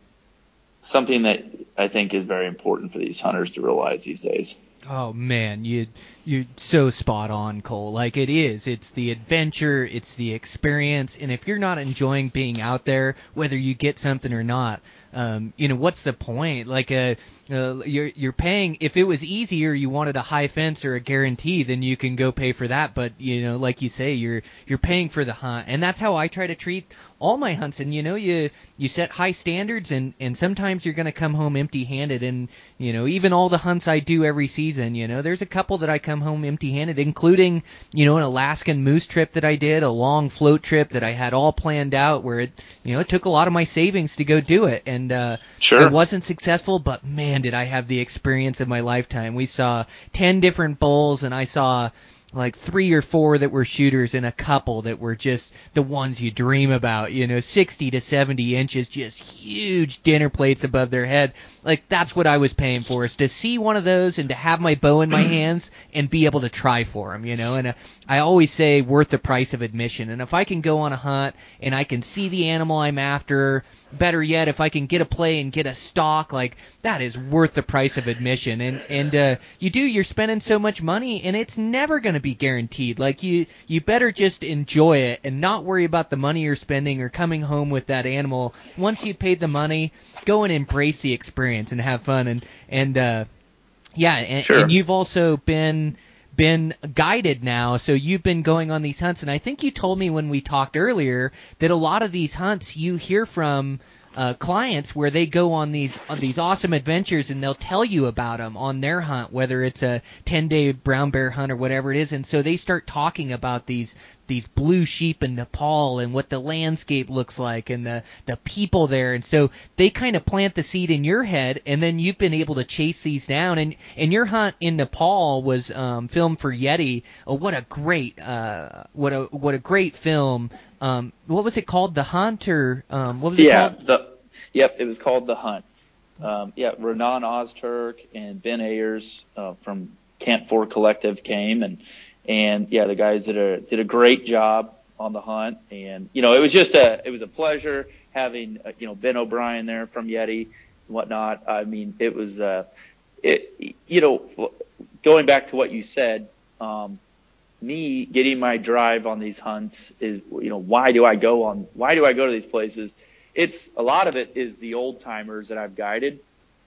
Speaker 2: something that I think is very important for these hunters to realize these days.
Speaker 1: Oh man, you you're so spot on, Cole. Like it is. It's the adventure, it's the experience, and if you're not enjoying being out there, whether you get something or not, um, you know, what's the point? Like, uh, uh, you're you're paying. If it was easier, you wanted a high fence or a guarantee, then you can go pay for that. But you know, like you say, you're you're paying for the hunt, and that's how I try to treat all my hunts and you know you you set high standards and and sometimes you're going to come home empty-handed and you know even all the hunts I do every season you know there's a couple that I come home empty-handed including you know an Alaskan moose trip that I did a long float trip that I had all planned out where it you know it took a lot of my savings to go do it and uh
Speaker 2: sure.
Speaker 1: it wasn't successful but man did I have the experience of my lifetime we saw 10 different bulls and I saw like three or four that were shooters and a couple that were just the ones you dream about, you know, 60 to 70 inches, just huge dinner plates above their head. Like that's what I was paying for is to see one of those and to have my bow in my hands and be able to try for them, you know, and uh, I always say worth the price of admission. And if I can go on a hunt and I can see the animal I'm after, better yet, if I can get a play and get a stalk, like that is worth the price of admission. And, and, uh, you do, you're spending so much money and it's never going to be guaranteed. Like you, you better just enjoy it and not worry about the money you're spending or coming home with that animal. Once you paid the money, go and embrace the experience and have fun. And and uh, yeah, and,
Speaker 2: sure.
Speaker 1: and you've also been been guided now, so you've been going on these hunts. And I think you told me when we talked earlier that a lot of these hunts you hear from uh, clients where they go on these on these awesome adventures and they'll tell you about them on their hunt, whether it's a 10 day brown bear hunt or whatever it is, and so they start talking about these these blue sheep in Nepal and what the landscape looks like and the the people there, and so they kind of plant the seed in your head, and then you've been able to chase these down, and and your hunt in Nepal was um, filmed for Yeti. Oh, what a great uh, what a what a great film um, what was it called? The Hunt or um, what was it
Speaker 2: yeah,
Speaker 1: called?
Speaker 2: the yep, it was called The Hunt. Um, yeah, Renan Ozturk and Ben Ayers uh, from Camp Four Collective came and and yeah, the guys did a did a great job on the hunt, and you know it was just a it was a pleasure having uh, you know Ben O'Brien there from Yeti and whatnot. I mean, it was uh, it you know going back to what you said. Um, me getting my drive on these hunts is, you know, why do I go on, why do I go to these places? It's a lot of it is the old timers that I've guided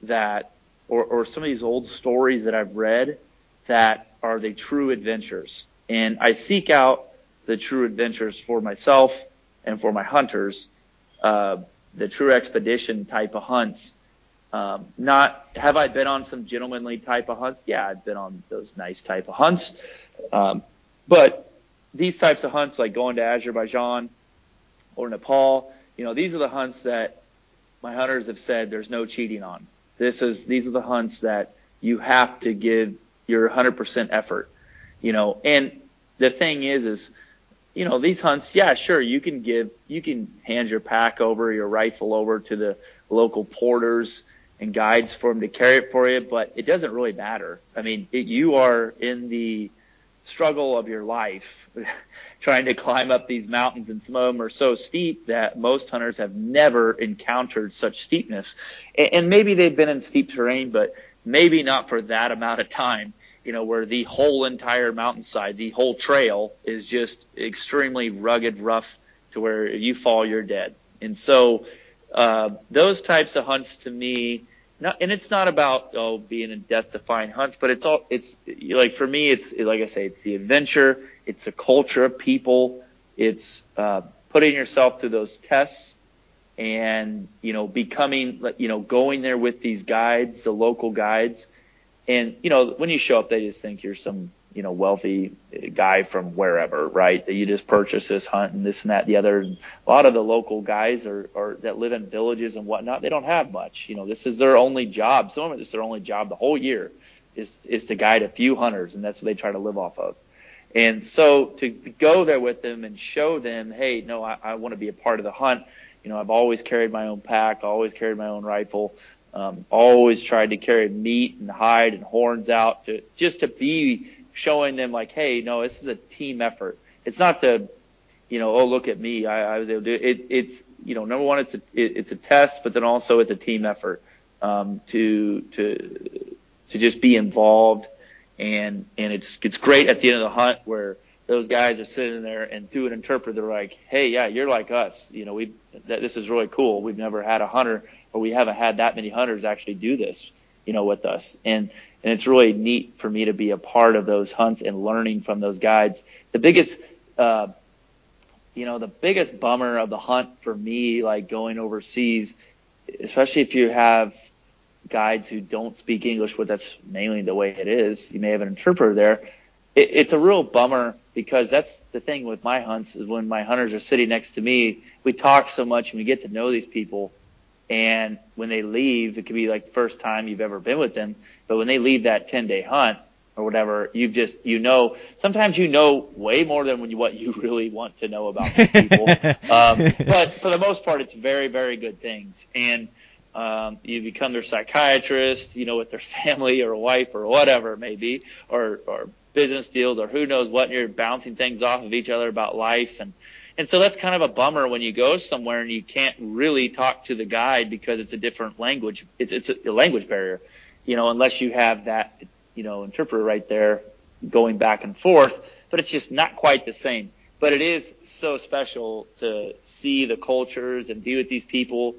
Speaker 2: that, or, or some of these old stories that I've read that are the true adventures. And I seek out the true adventures for myself and for my hunters, uh, the true expedition type of hunts. Um, not have I been on some gentlemanly type of hunts? Yeah, I've been on those nice type of hunts. Um, but these types of hunts, like going to Azerbaijan or Nepal, you know, these are the hunts that my hunters have said there's no cheating on. This is these are the hunts that you have to give your 100% effort. you know, and the thing is, is, you know, these hunts, yeah, sure, you can give, you can hand your pack over, your rifle over to the local porters and guides for them to carry it for you, but it doesn't really matter. I mean, it, you are in the struggle of your life trying to climb up these mountains and some of them are so steep that most hunters have never encountered such steepness. And, maybe they've been in steep terrain, but maybe not for that amount of time, you know, where the whole entire mountainside, the whole trail is just extremely rugged, rough to where you fall, you're dead. And so, uh, those types of hunts to me, and it's not about oh being in death defying hunts, but it's all it's like for me it's like I say it's the adventure, it's a culture of people, it's uh, putting yourself through those tests, and you know becoming you know going there with these guides, the local guides, and you know when you show up they just think you're some you know, wealthy guy from wherever, right? That you just purchase this hunt and this and that, and the other. A lot of the local guys are, are that live in villages and whatnot. They don't have much. You know, this is their only job. Some of it's their only job the whole year is, is to guide a few hunters and that's what they try to live off of. And so to go there with them and show them, hey, no, I, I want to be a part of the hunt. You know, I've always carried my own pack, always carried my own rifle, um, always tried to carry meat and hide and horns out to just to be showing them like, hey, no, this is a team effort. It's not to, you know, oh look at me, I, I was able to do it. it. It's you know, number one, it's a it, it's a test, but then also it's a team effort um, to to to just be involved, and and it's it's great at the end of the hunt where those guys are sitting there and through an interpreter they're like, hey, yeah, you're like us. You know, we that this is really cool. We've never had a hunter or we haven't had that many hunters actually do this, you know, with us. And and it's really neat for me to be a part of those hunts and learning from those guides. The biggest, uh, you know, the biggest bummer of the hunt for me, like going overseas, especially if you have guides who don't speak English, but that's mainly the way it is. You may have an interpreter there. It, it's a real bummer because that's the thing with my hunts is when my hunters are sitting next to me, we talk so much and we get to know these people and when they leave, it could be like the first time you've ever been with them. But when they leave that 10 day hunt or whatever, you've just, you know, sometimes you know way more than you, what you really want to know about people. um, but for the most part, it's very, very good things. And, um, you become their psychiatrist, you know, with their family or wife or whatever it may be, or, or business deals or who knows what, and you're bouncing things off of each other about life and, and so that's kind of a bummer when you go somewhere and you can't really talk to the guide because it's a different language. It's, it's a language barrier, you know, unless you have that, you know, interpreter right there going back and forth, but it's just not quite the same. But it is so special to see the cultures and be with these people.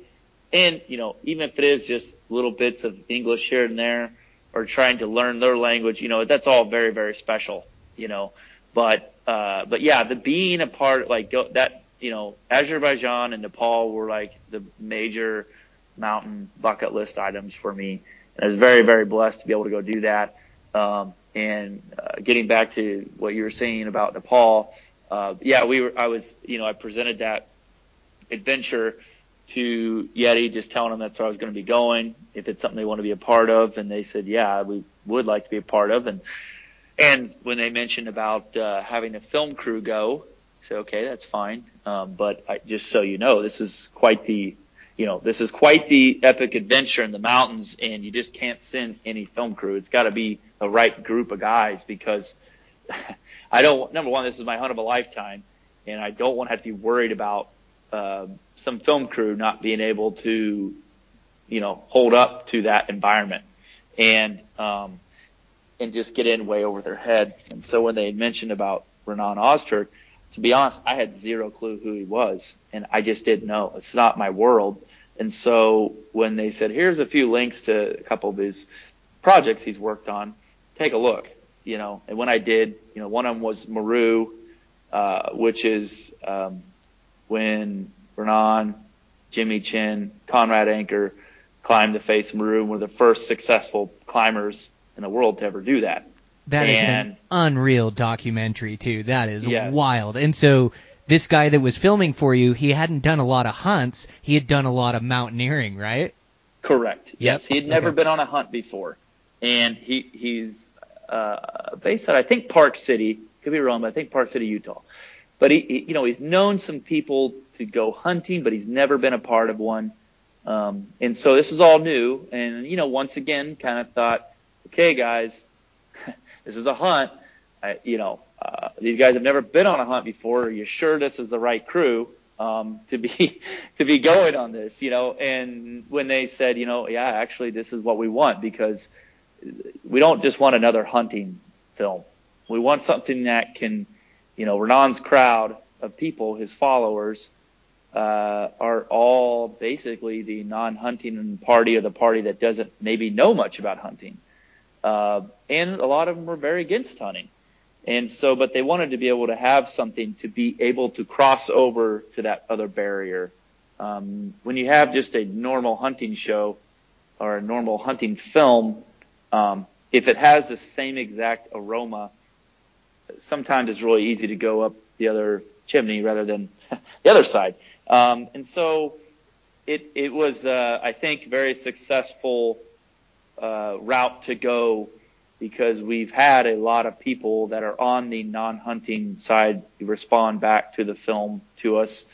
Speaker 2: And, you know, even if it is just little bits of English here and there or trying to learn their language, you know, that's all very, very special, you know, but uh, but yeah, the being a part like go, that you know Azerbaijan and Nepal were like the major mountain bucket list items for me, and I was very very blessed to be able to go do that. Um, and uh, getting back to what you were saying about Nepal, uh, yeah, we were. I was you know I presented that adventure to Yeti, just telling them that's where I was going to be going. If it's something they want to be a part of, and they said, yeah, we would like to be a part of, and and when they mentioned about uh, having a film crew go, said, okay, that's fine. Um, but I, just so you know, this is quite the, you know, this is quite the epic adventure in the mountains, and you just can't send any film crew. It's got to be the right group of guys because I don't. Number one, this is my hunt of a lifetime, and I don't want to have to be worried about uh, some film crew not being able to, you know, hold up to that environment. And um, and just get in way over their head. And so when they mentioned about Renan Ozturk, to be honest, I had zero clue who he was, and I just didn't know. It's not my world. And so when they said, "Here's a few links to a couple of his projects he's worked on, take a look," you know. And when I did, you know, one of them was Meru, uh, which is um, when Renan, Jimmy Chin, Conrad Anker climbed the face of Meru, were the first successful climbers in the world to ever do that.
Speaker 1: That is
Speaker 2: and,
Speaker 1: an unreal documentary too. That is
Speaker 2: Yes.
Speaker 1: wild. And so this guy that was filming for you, he hadn't done a lot of hunts. He had done a lot of mountaineering, right?
Speaker 2: Correct. Yes, he had never
Speaker 1: Okay.
Speaker 2: been on a hunt before, and he he's uh, based out I think Park City. Could be wrong, but I think Park City, Utah. But he, he you know, he's known some people to go hunting, but he's never been a part of one. Um, and so this is all new. And you know, once again, kind of thought, okay, guys, this is a hunt. I, you know, uh, these guys have never been on a hunt before. Are you sure this is the right crew um, to be to be going on this? You know, and when they said, you know, yeah, actually, this is what we want because we don't just want another hunting film. We want something that can, you know, Renan's crowd of people, his followers, uh, are all basically the non-hunting party or the party that doesn't maybe know much about hunting. Uh, and a lot of them were very against hunting. And so, but they wanted to be able to have something to be able to cross over to that other barrier. Um, when you have just a normal hunting show or a normal hunting film, um, if it has the same exact aroma, sometimes it's really easy to go up the other chimney rather than the other side. Um, and so it, it was, uh, I think, very successful uh, route to go because we've had a lot of people that are on the non-hunting side respond back to the film to us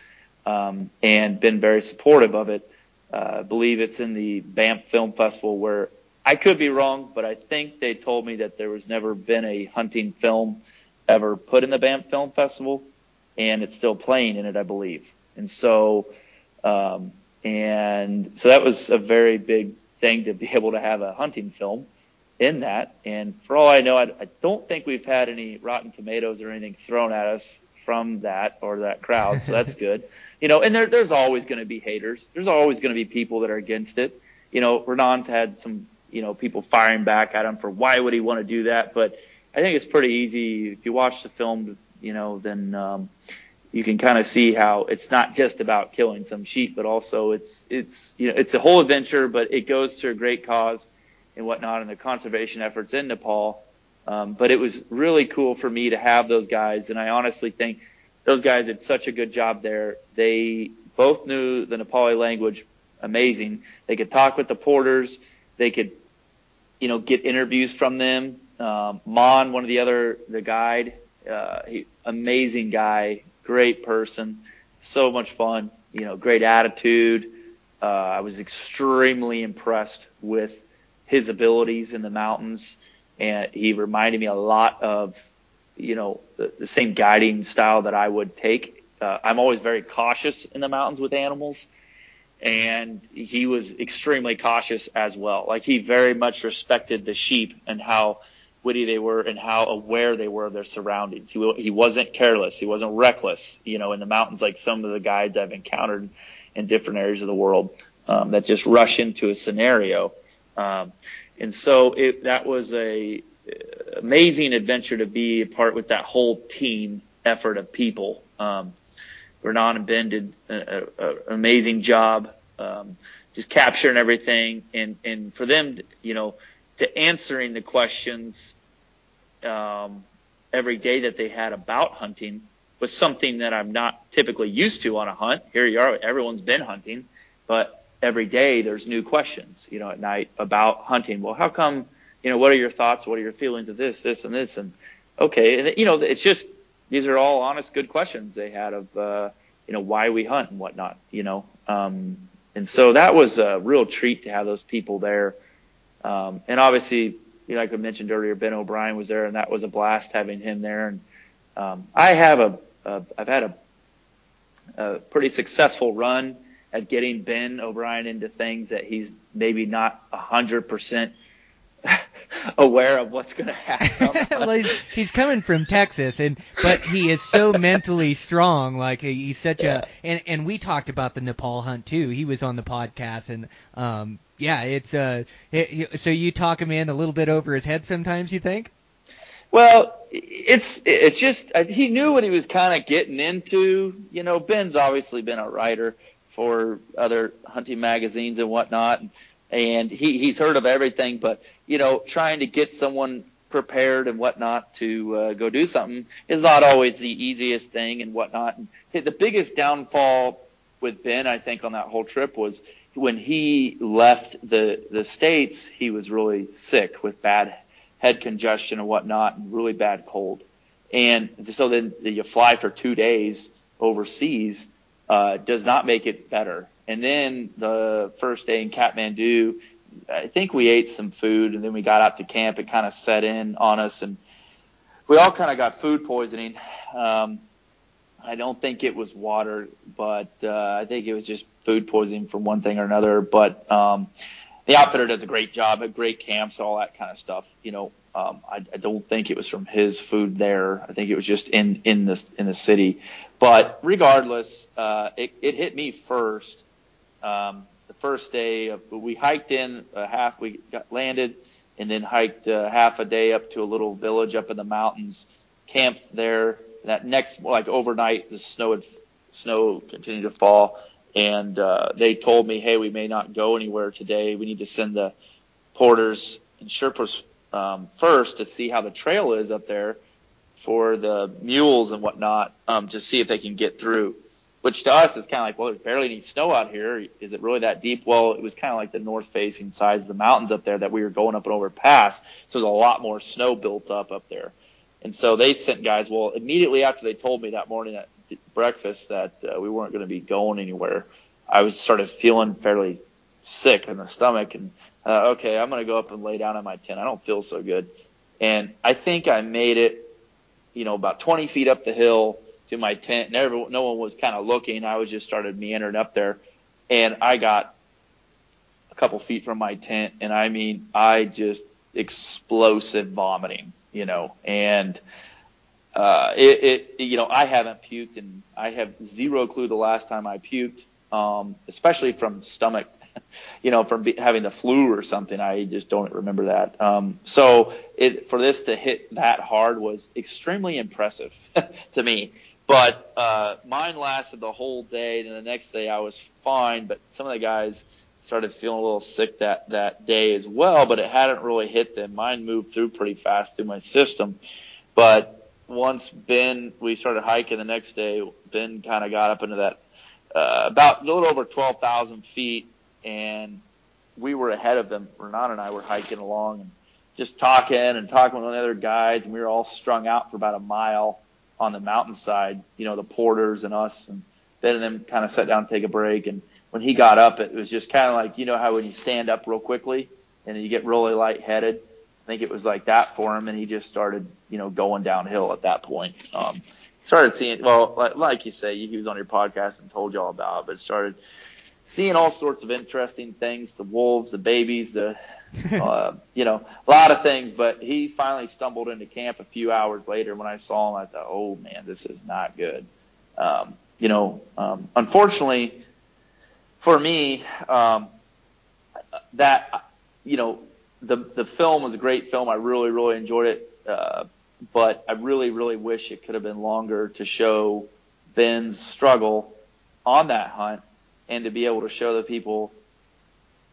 Speaker 2: um, and been very supportive of it. Uh, I believe it's in the Banff Film Festival where I could be wrong, but I think they told me that there was never been a hunting film ever put in the Banff Film Festival, and it's still playing in it, I believe. And so, um, and so that was a very big thing to be able to have a hunting film in that. And for all I know, I, I don't think we've had any Rotten Tomatoes or anything thrown at us from that or that crowd, so that's good. You know, and there, there's always going to be haters. There's always going to be people that are against it. You know, Renan's had some, you know, people firing back at him for why would he want to do that, but I think it's pretty easy if you watch the film. You know, then um, you can kind of see how it's not just about killing some sheep, but also it's it's you know it's a whole adventure, but it goes to a great cause and whatnot, and the conservation efforts in Nepal. Um, but it was really cool for me to have those guys, and I honestly think those guys did such a good job there. They both knew the Nepali language amazing. They could talk with the porters. They could, you know, get interviews from them. Um, Mon, one of the other, the guide, uh, he, amazing guy, great person, so much fun, you know, great attitude. Uh, I was extremely impressed with his abilities in the mountains, and he reminded me a lot of, you know, the, the same guiding style that I would take. Uh, I'm always very cautious in the mountains with animals, and he was extremely cautious as well. Like he very much respected the sheep and how witty they were and how aware they were of their surroundings. He, he wasn't careless. He wasn't reckless, you know, in the mountains like some of the guides I've encountered in different areas of the world um, that just rush into a scenario. Um, and so it, that was a amazing adventure to be a part with that whole team effort of people. Um, Renan and Ben did an amazing job, um, just capturing everything and, and for them, you know, to answering the questions um, every day that they had about hunting was something that I'm not typically used to on a hunt. Here you are, everyone's been hunting, but every day there's new questions, you know, at night about hunting. Well, how come, you know, what are your thoughts? What are your feelings of this, this, and this? And okay, and you know, it's just these are all honest, good questions they had of, uh, you know, why we hunt and whatnot, you know. Um, and so that was a real treat to have those people there um, and obviously, you know, like I mentioned earlier, Ben O'Brien was there, and that was a blast having him there. And um, I have a, a I've had a, a pretty successful run at getting Ben O'Brien into things that he's maybe not a hundred percent aware of what's going to happen.
Speaker 1: well, he's, he's, coming from Texas, and but he is so mentally strong. Like he's such yeah. a and and we talked about the Nepal hunt too. He was on the podcast, and um, yeah, it's uh, it, so you talk him in a little bit over his head sometimes. You think?
Speaker 2: Well, it's it's just uh, he knew what he was kind of getting into. You know, Ben's obviously been a writer for other hunting magazines and whatnot, and he he's heard of everything. But you know, trying to get someone prepared and whatnot to uh, go do something is not always the easiest thing and whatnot. And the biggest downfall with Ben, I think, on that whole trip was when he left the the states. He was really sick with bad head congestion and whatnot, and really bad cold. And so then you fly for two days overseas, uh, does not make it better. And then the first day in Kathmandu, I think we ate some food and then we got out to camp. It kind of set in on us and we all kind of got food poisoning. Um, I don't think it was water, but uh, I think it was just food poisoning from one thing or another. But um, the outfitter does a great job at great camps, all that kind of stuff. You know, um, I, I don't think it was from his food there. I think it was just in in the in the city. But regardless, uh, it, it hit me first. Um, the first day we hiked in a half, we got landed, and then hiked uh, half a day up to a little village up in the mountains, camped there. That next, like overnight, the snow had snow continued to fall, and uh, they told me, "Hey, we may not go anywhere today. We need to send the porters and Sherpas um, first to see how the trail is up there for the mules and whatnot, um, to see if they can get through." Which to us is kind of like, well, there's barely any snow out here. Is it really that deep? Well, it was kind of like the north-facing sides of the mountains up there that we were going up and over past. So there's a lot more snow built up up there. And so they sent guys. Well, immediately after they told me that morning at breakfast that uh, we weren't going to be going anywhere, I was started feeling fairly sick in the stomach. And uh, okay, I'm going to go up and lay down in my tent. I don't feel so good. And I think I made it, you know, about 20 feet up the hill to my tent, and no one was kind of looking. I was just started meandering up there, and I got a couple feet from my tent, and I mean, I just explosive vomiting, you know, and uh, it, it, you know, I haven't puked, and I have zero clue the last time I puked, um, especially from stomach, you know, from be, having the flu or something. I just don't remember that. Um, so it, for this to hit that hard was extremely impressive to me. But uh, mine lasted the whole day. Then the next day I was fine, but some of the guys started feeling a little sick that that day as well. But it hadn't really hit them. Mine moved through pretty fast through my system. But once Ben, we started hiking the next day. Ben kind of got up into that uh, about a little over 12,000 feet, and we were ahead of them. Renan and I were hiking along and just talking and talking with the other guides, and we were all strung out for about a mile on the mountainside, you know, the porters and us and Ben and them kind of sat down and take a break. And when he got up, it was just kind of like, you know, how when you stand up real quickly and you get really lightheaded. I think it was like that for him. And he just started, you know, going downhill at that point. Um, started seeing, well, like, like you say, he was on your podcast and told you all about it, but started seeing all sorts of interesting things, the wolves, the babies, the, uh, you know, a lot of things. But he finally stumbled into camp a few hours later. When I saw him, I thought, oh man, this is not good. Um, you know, um, unfortunately for me, um, that, you know, the, the film was a great film. I really, really enjoyed it. Uh, but I really, really wish it could have been longer to show Ben's struggle on that hunt and to be able to show the people,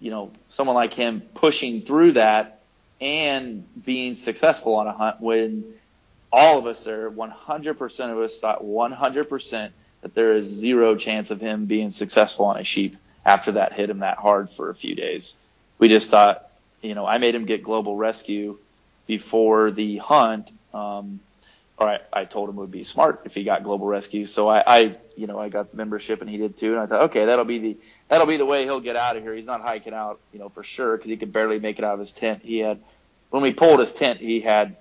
Speaker 2: you know, someone like him pushing through that and being successful on a hunt when all of us are 100% of us thought 100% that there is zero chance of him being successful on a sheep after that hit him that hard for a few days. We just thought, you know, I made him get global rescue before the hunt. Um, or I, I told him it would be smart if he got global rescue. So I, I, you know, I got the membership and he did too. And I thought, okay, that'll be the, that'll be the way he'll get out of here. He's not hiking out, you know, for sure because he could barely make it out of his tent. He had, when we pulled his tent, he had,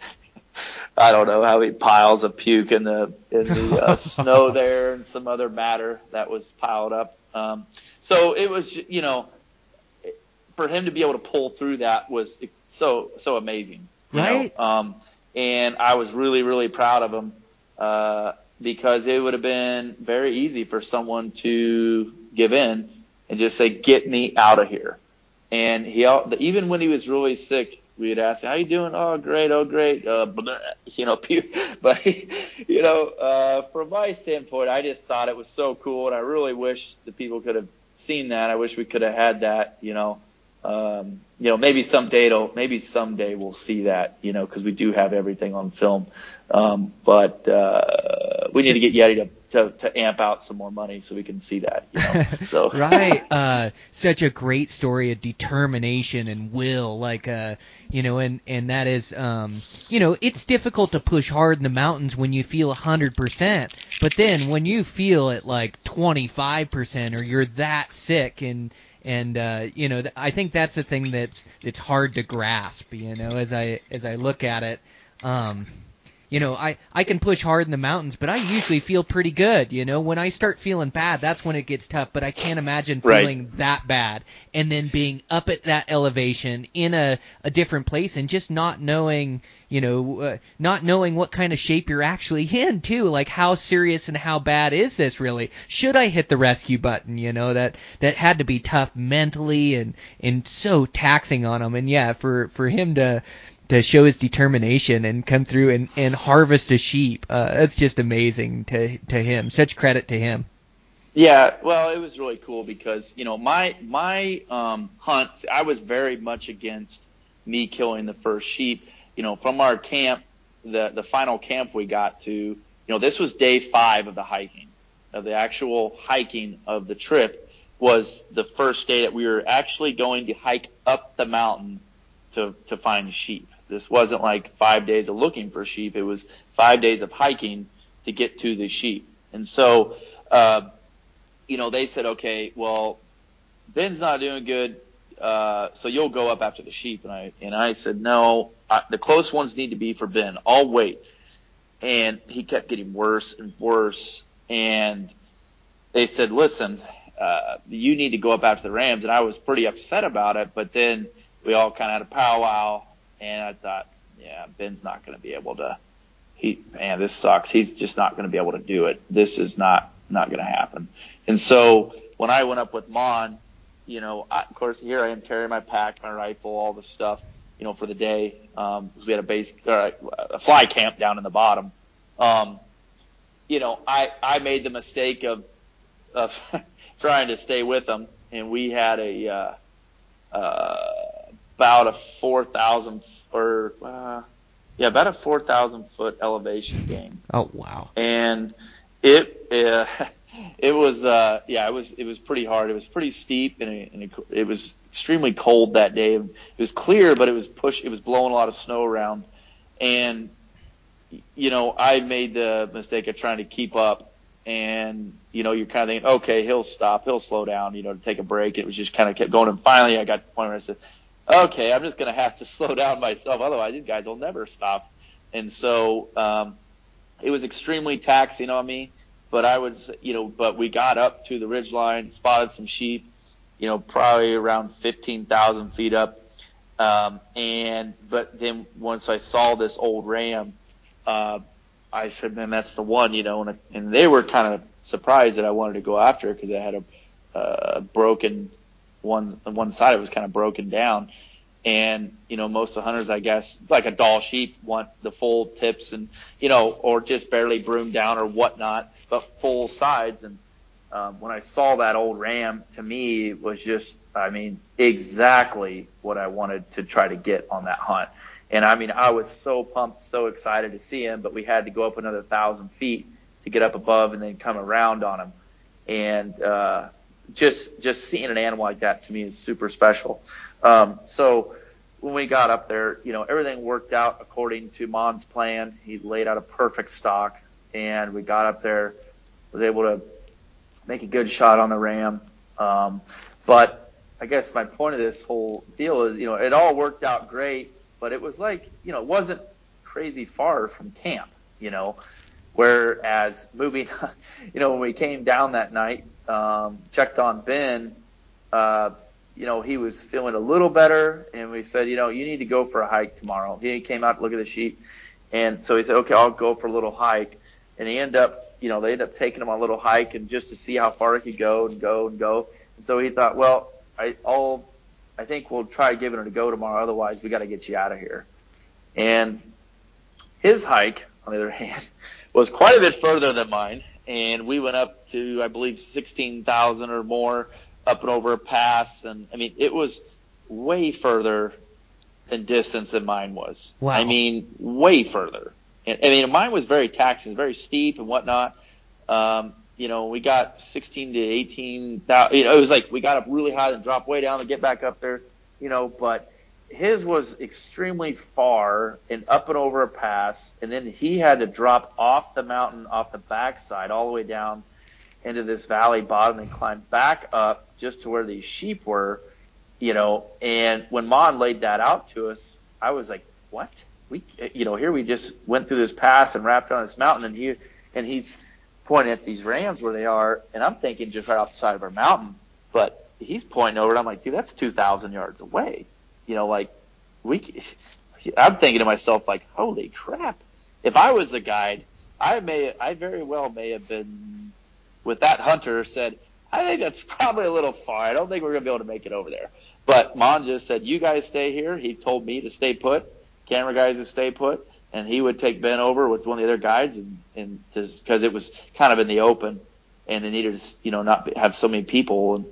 Speaker 2: I don't know how many piles of puke in the, in the uh, snow there and some other matter that was piled up. Um, so it was, you know, for him to be able to pull through that was so, so amazing. You
Speaker 1: right.
Speaker 2: Know? Um, and I was really, really proud of him uh, because it would have been very easy for someone to give in and just say, "Get me out of here." And he, even when he was really sick, we'd ask, "How you doing?" "Oh, great. Oh, great." Uh, you know, but you know, uh, from my standpoint, I just thought it was so cool, and I really wish the people could have seen that. I wish we could have had that. You know, um, you know, maybe someday it'll, maybe someday we'll see that, you know, because we do have everything on film. Um, but uh, we need to get Yeti to, to to amp out some more money so we can see that. You know? So
Speaker 1: right, uh, such a great story of determination and will, like uh, you know, and and that is, um, you know, it's difficult to push hard in the mountains when you feel a hundred percent, but then when you feel at like twenty five percent or you're that sick and and uh, you know, th- I think that's the thing that's it's hard to grasp. You know, as I as I look at it. Um, you know, I, I can push hard in the mountains, but I usually feel pretty good. You know, when I start feeling bad, that's when it gets tough. But I can't imagine
Speaker 2: Right.
Speaker 1: feeling that bad and then being up at that elevation in a, a different place and just not knowing, you know, uh, not knowing what kind of shape you're actually in too. Like how serious and how bad is this really? Should I hit the rescue button? You know, that, that had to be tough mentally and, and so taxing on him. And yeah, for, for him to, to show his determination and come through and, and harvest a sheep. Uh, that's just amazing to to him. Such credit to him.
Speaker 2: Yeah, well, it was really cool because you know my my um, hunt. I was very much against me killing the first sheep. You know, from our camp, the the final camp we got to. You know, this was day five of the hiking, of the actual hiking of the trip. Was the first day that we were actually going to hike up the mountain to to find sheep. This wasn't like five days of looking for sheep. It was five days of hiking to get to the sheep. And so, uh, you know, they said, okay, well, Ben's not doing good, uh, so you'll go up after the sheep. And I and I said, no, I, the close ones need to be for Ben. I'll wait. And he kept getting worse and worse. And they said, listen, uh, you need to go up after the Rams. And I was pretty upset about it. But then we all kind of had a powwow, and I thought, yeah, Ben's not going to be able to. He, man, this sucks. He's just not going to be able to do it. This is not not going to happen. And so when I went up with Mon, you know, I, of course here I am carrying my pack, my rifle, all the stuff, you know, for the day. Um, we had a base, uh, a fly camp down in the bottom. Um, you know, I I made the mistake of of trying to stay with them, and we had a uh, uh, about a four thousand or uh, yeah, about a four thousand foot elevation gain
Speaker 1: Oh wow.
Speaker 2: and it uh, it was uh, yeah it was it was pretty hard. It was pretty steep and, it, and it, it was extremely cold that day. It was clear, but it was push. It was blowing a lot of snow around, and you know I made the mistake of trying to keep up. And you know you're kind of thinking, okay, he'll stop, he'll slow down, you know, to take a break. It was just kind of kept going, and finally I got to the point where I said, okay, I'm just going to have to slow down myself, otherwise these guys will never stop. And so um, it was extremely taxing on me. But I was, you know, but we got up to the ridge line, spotted some sheep, you know, probably around 15,000 feet up. Um, and, but then once I saw this old ram, uh, I said, man, that's the one, you know, and, and they were kind of surprised that I wanted to go after it because it had a, uh, broken one, one side it was kind of broken down. And, you know, most of the hunters, I guess, like a Dall sheep want the full tips and, you know, or just barely broomed down or whatnot, but full sides. And, um, when I saw that old ram, to me it was just, I mean, exactly what I wanted to try to get on that hunt. And I mean, I was so pumped, so excited to see him, but we had to go up another thousand feet to get up above and then come around on him. And, uh, just, just seeing an animal like that to me is super special. Um, so when we got up there, you know, everything worked out according to Mon's plan. He laid out a perfect stalk and we got up there, was able to make a good shot on the ram. Um, but I guess my point of this whole deal is, you know, it all worked out great, but it was like, you know, it wasn't crazy far from camp, you know, whereas moving, you know, when we came down that night, um, checked on Ben, uh, you know, he was feeling a little better and we said, you know, you need to go for a hike tomorrow. He came out to look at the sheep. And so he said, okay, I'll go for a little hike. And he ended up, you know, they ended up taking him on a little hike and just to see how far he could go and go and go. And so he thought, well, I, I'll, I think we'll try giving it a go tomorrow. Otherwise, we got to get you out of here. And his hike, on the other hand, was quite a bit further than mine. And we went up to, I believe, 16,000 or more up and over a pass. And I mean, it was, way further in distance than mine was.
Speaker 1: Wow.
Speaker 2: I mean, way further. And, I mean, mine was very taxing, very steep and whatnot. Um, you know, we got 16 to eighteen thousand. You know, it was like we got up really high and dropped way down to get back up there. You know, but his was extremely far and up and over a pass, and then he had to drop off the mountain, off the backside, all the way down into this valley bottom and climb back up just to where these sheep were, you know. And when Mon laid that out to us, I was like, "What? We, you know, here we just went through this pass and wrapped on this mountain, and he, and he's pointing at these rams where they are, and I'm thinking just right off the side of our mountain, but he's pointing over, and I'm like, dude, that's 2,000 yards away you know, like we, I'm thinking to myself, like, holy crap! If I was the guide, I may, I very well may have been with that hunter said, I think that's probably a little far. I don't think we're gonna be able to make it over there. But just said, you guys stay here. He told me to stay put, camera guys to stay put, and he would take Ben over with one of the other guides, and and because it was kind of in the open, and they needed to, you know, not have so many people, and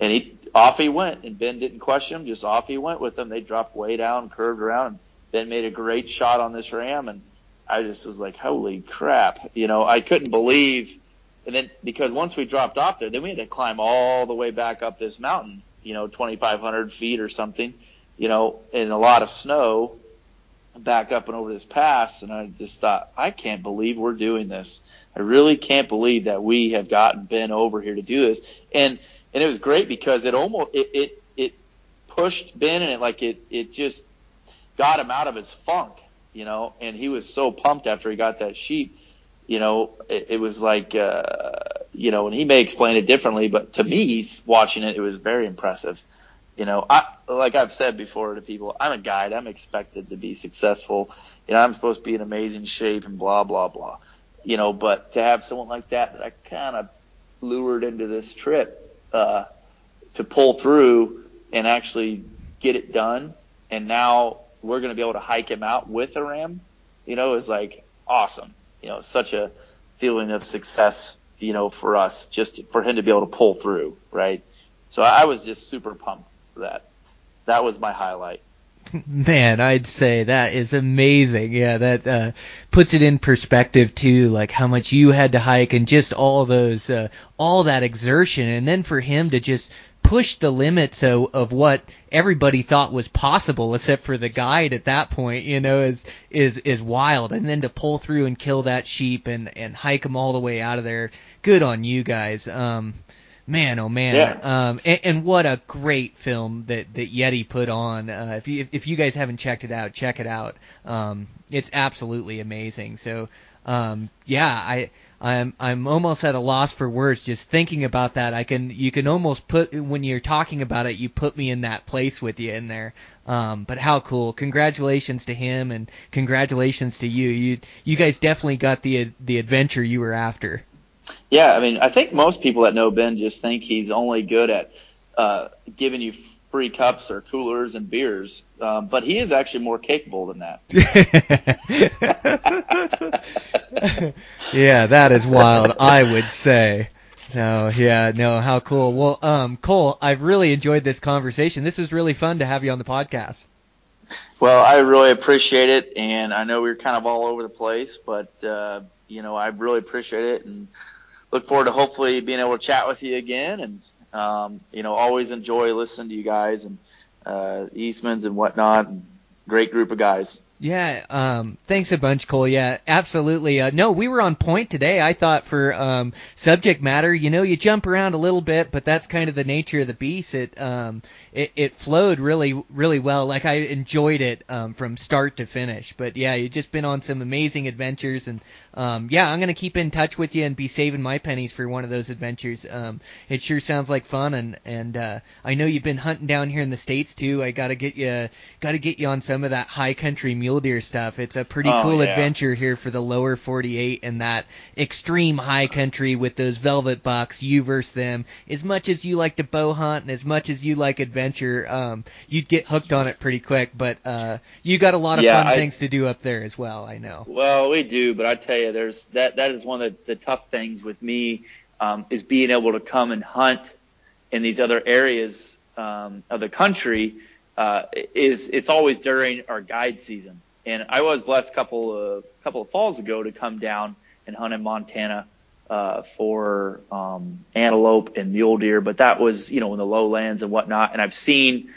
Speaker 2: and he off he went, and Ben didn't question him. Just off he went with them. They dropped way down, curved around, and Ben made a great shot on this ram, and I just was like, holy crap! You know, I couldn't believe. And then because once we dropped off there, then we had to climb all the way back up this mountain, you know, 2,500 feet or something, you know, in a lot of snow, back up and over this pass. And I just thought, I can't believe we're doing this. I really can't believe that we have gotten Ben over here to do this. And and it was great because it almost it it, it pushed Ben and it like it it just got him out of his funk, you know. And he was so pumped after he got that sheep, you know. It, it was like uh, you know, and he may explain it differently, but to me, watching it, it was very impressive. You know, I like I've said before to people, I'm a guide. I'm expected to be successful. You know, I'm supposed to be in amazing shape and blah blah blah. You know, but to have someone like that that I kind of lured into this trip uh, to pull through and actually get it done. And now we're going to be able to hike him out with a ram, you know, is like awesome. You know, such a feeling of success, you know, for us just for him to be able to pull through, right? So I was just super pumped for that. That was my highlight.
Speaker 1: Man, I'd say that is amazing. Yeah, that uh, puts it in perspective too, like how much you had to hike and just all those, uh, all that exertion, and then for him to just push the limits of, of what everybody thought was possible, except for the guide at that point, you know, is is is wild. And then to pull through and kill that sheep and and hike them all the way out of there, good on you guys. Um, man, oh man,
Speaker 2: Yeah.
Speaker 1: um, and, and what a great film that that Yeti put on. Uh, if you if you guys haven't checked it out, check it out. Um, it's absolutely amazing. So, um, yeah, I. I'm I'm almost at a loss for words just thinking about that. I can you can almost put when you're talking about it, you put me in that place with you in there. Um, but how cool! Congratulations to him and congratulations to you. You you guys definitely got the the adventure you were after.
Speaker 2: Yeah, I mean, I think most people that know Ben just think he's only good at uh, giving you free cups or coolers and beers, um, but he is actually more capable than that.
Speaker 1: yeah, that is wild. I would say. So yeah, no, how cool. Well, um, Cole, I've really enjoyed this conversation. This was really fun to have you on the podcast.
Speaker 2: Well, I really appreciate it, and I know we are kind of all over the place, but uh, you know, I really appreciate it, and look forward to hopefully being able to chat with you again, and um, you know, always enjoy listening to you guys and uh, Eastman's and whatnot. And Great group of guys.
Speaker 1: Yeah, um, thanks a bunch, Cole. Yeah, absolutely. Uh, no, we were on point today. I thought for um, subject matter, you know, you jump around a little bit, but that's kind of the nature of the beast. It um, it, it flowed really, really well. Like I enjoyed it um, from start to finish. But yeah, you've just been on some amazing adventures, and um, yeah, I'm gonna keep in touch with you and be saving my pennies for one of those adventures. Um, it sure sounds like fun, and and uh, I know you've been hunting down here in the states too. I gotta get you, gotta get you on some of that high country mule deer stuff. It's a pretty
Speaker 2: Oh,
Speaker 1: cool
Speaker 2: yeah.
Speaker 1: adventure here for the lower 48 and that extreme high country with those velvet bucks. You versus them. As much as you like to bow hunt and as much as you like adventure, um, you'd get hooked on it pretty quick. But uh, you got a lot of
Speaker 2: Yeah,
Speaker 1: fun
Speaker 2: I-
Speaker 1: things to do up there as well. I know.
Speaker 2: Well, we do, but I tell you, there's that. That is one of the, the tough things with me um, is being able to come and hunt in these other areas um, of the country uh, is it's always during our guide season. And I was blessed a couple of couple of falls ago to come down and hunt in Montana uh, for um, antelope and mule deer, but that was you know in the lowlands and whatnot. And I've seen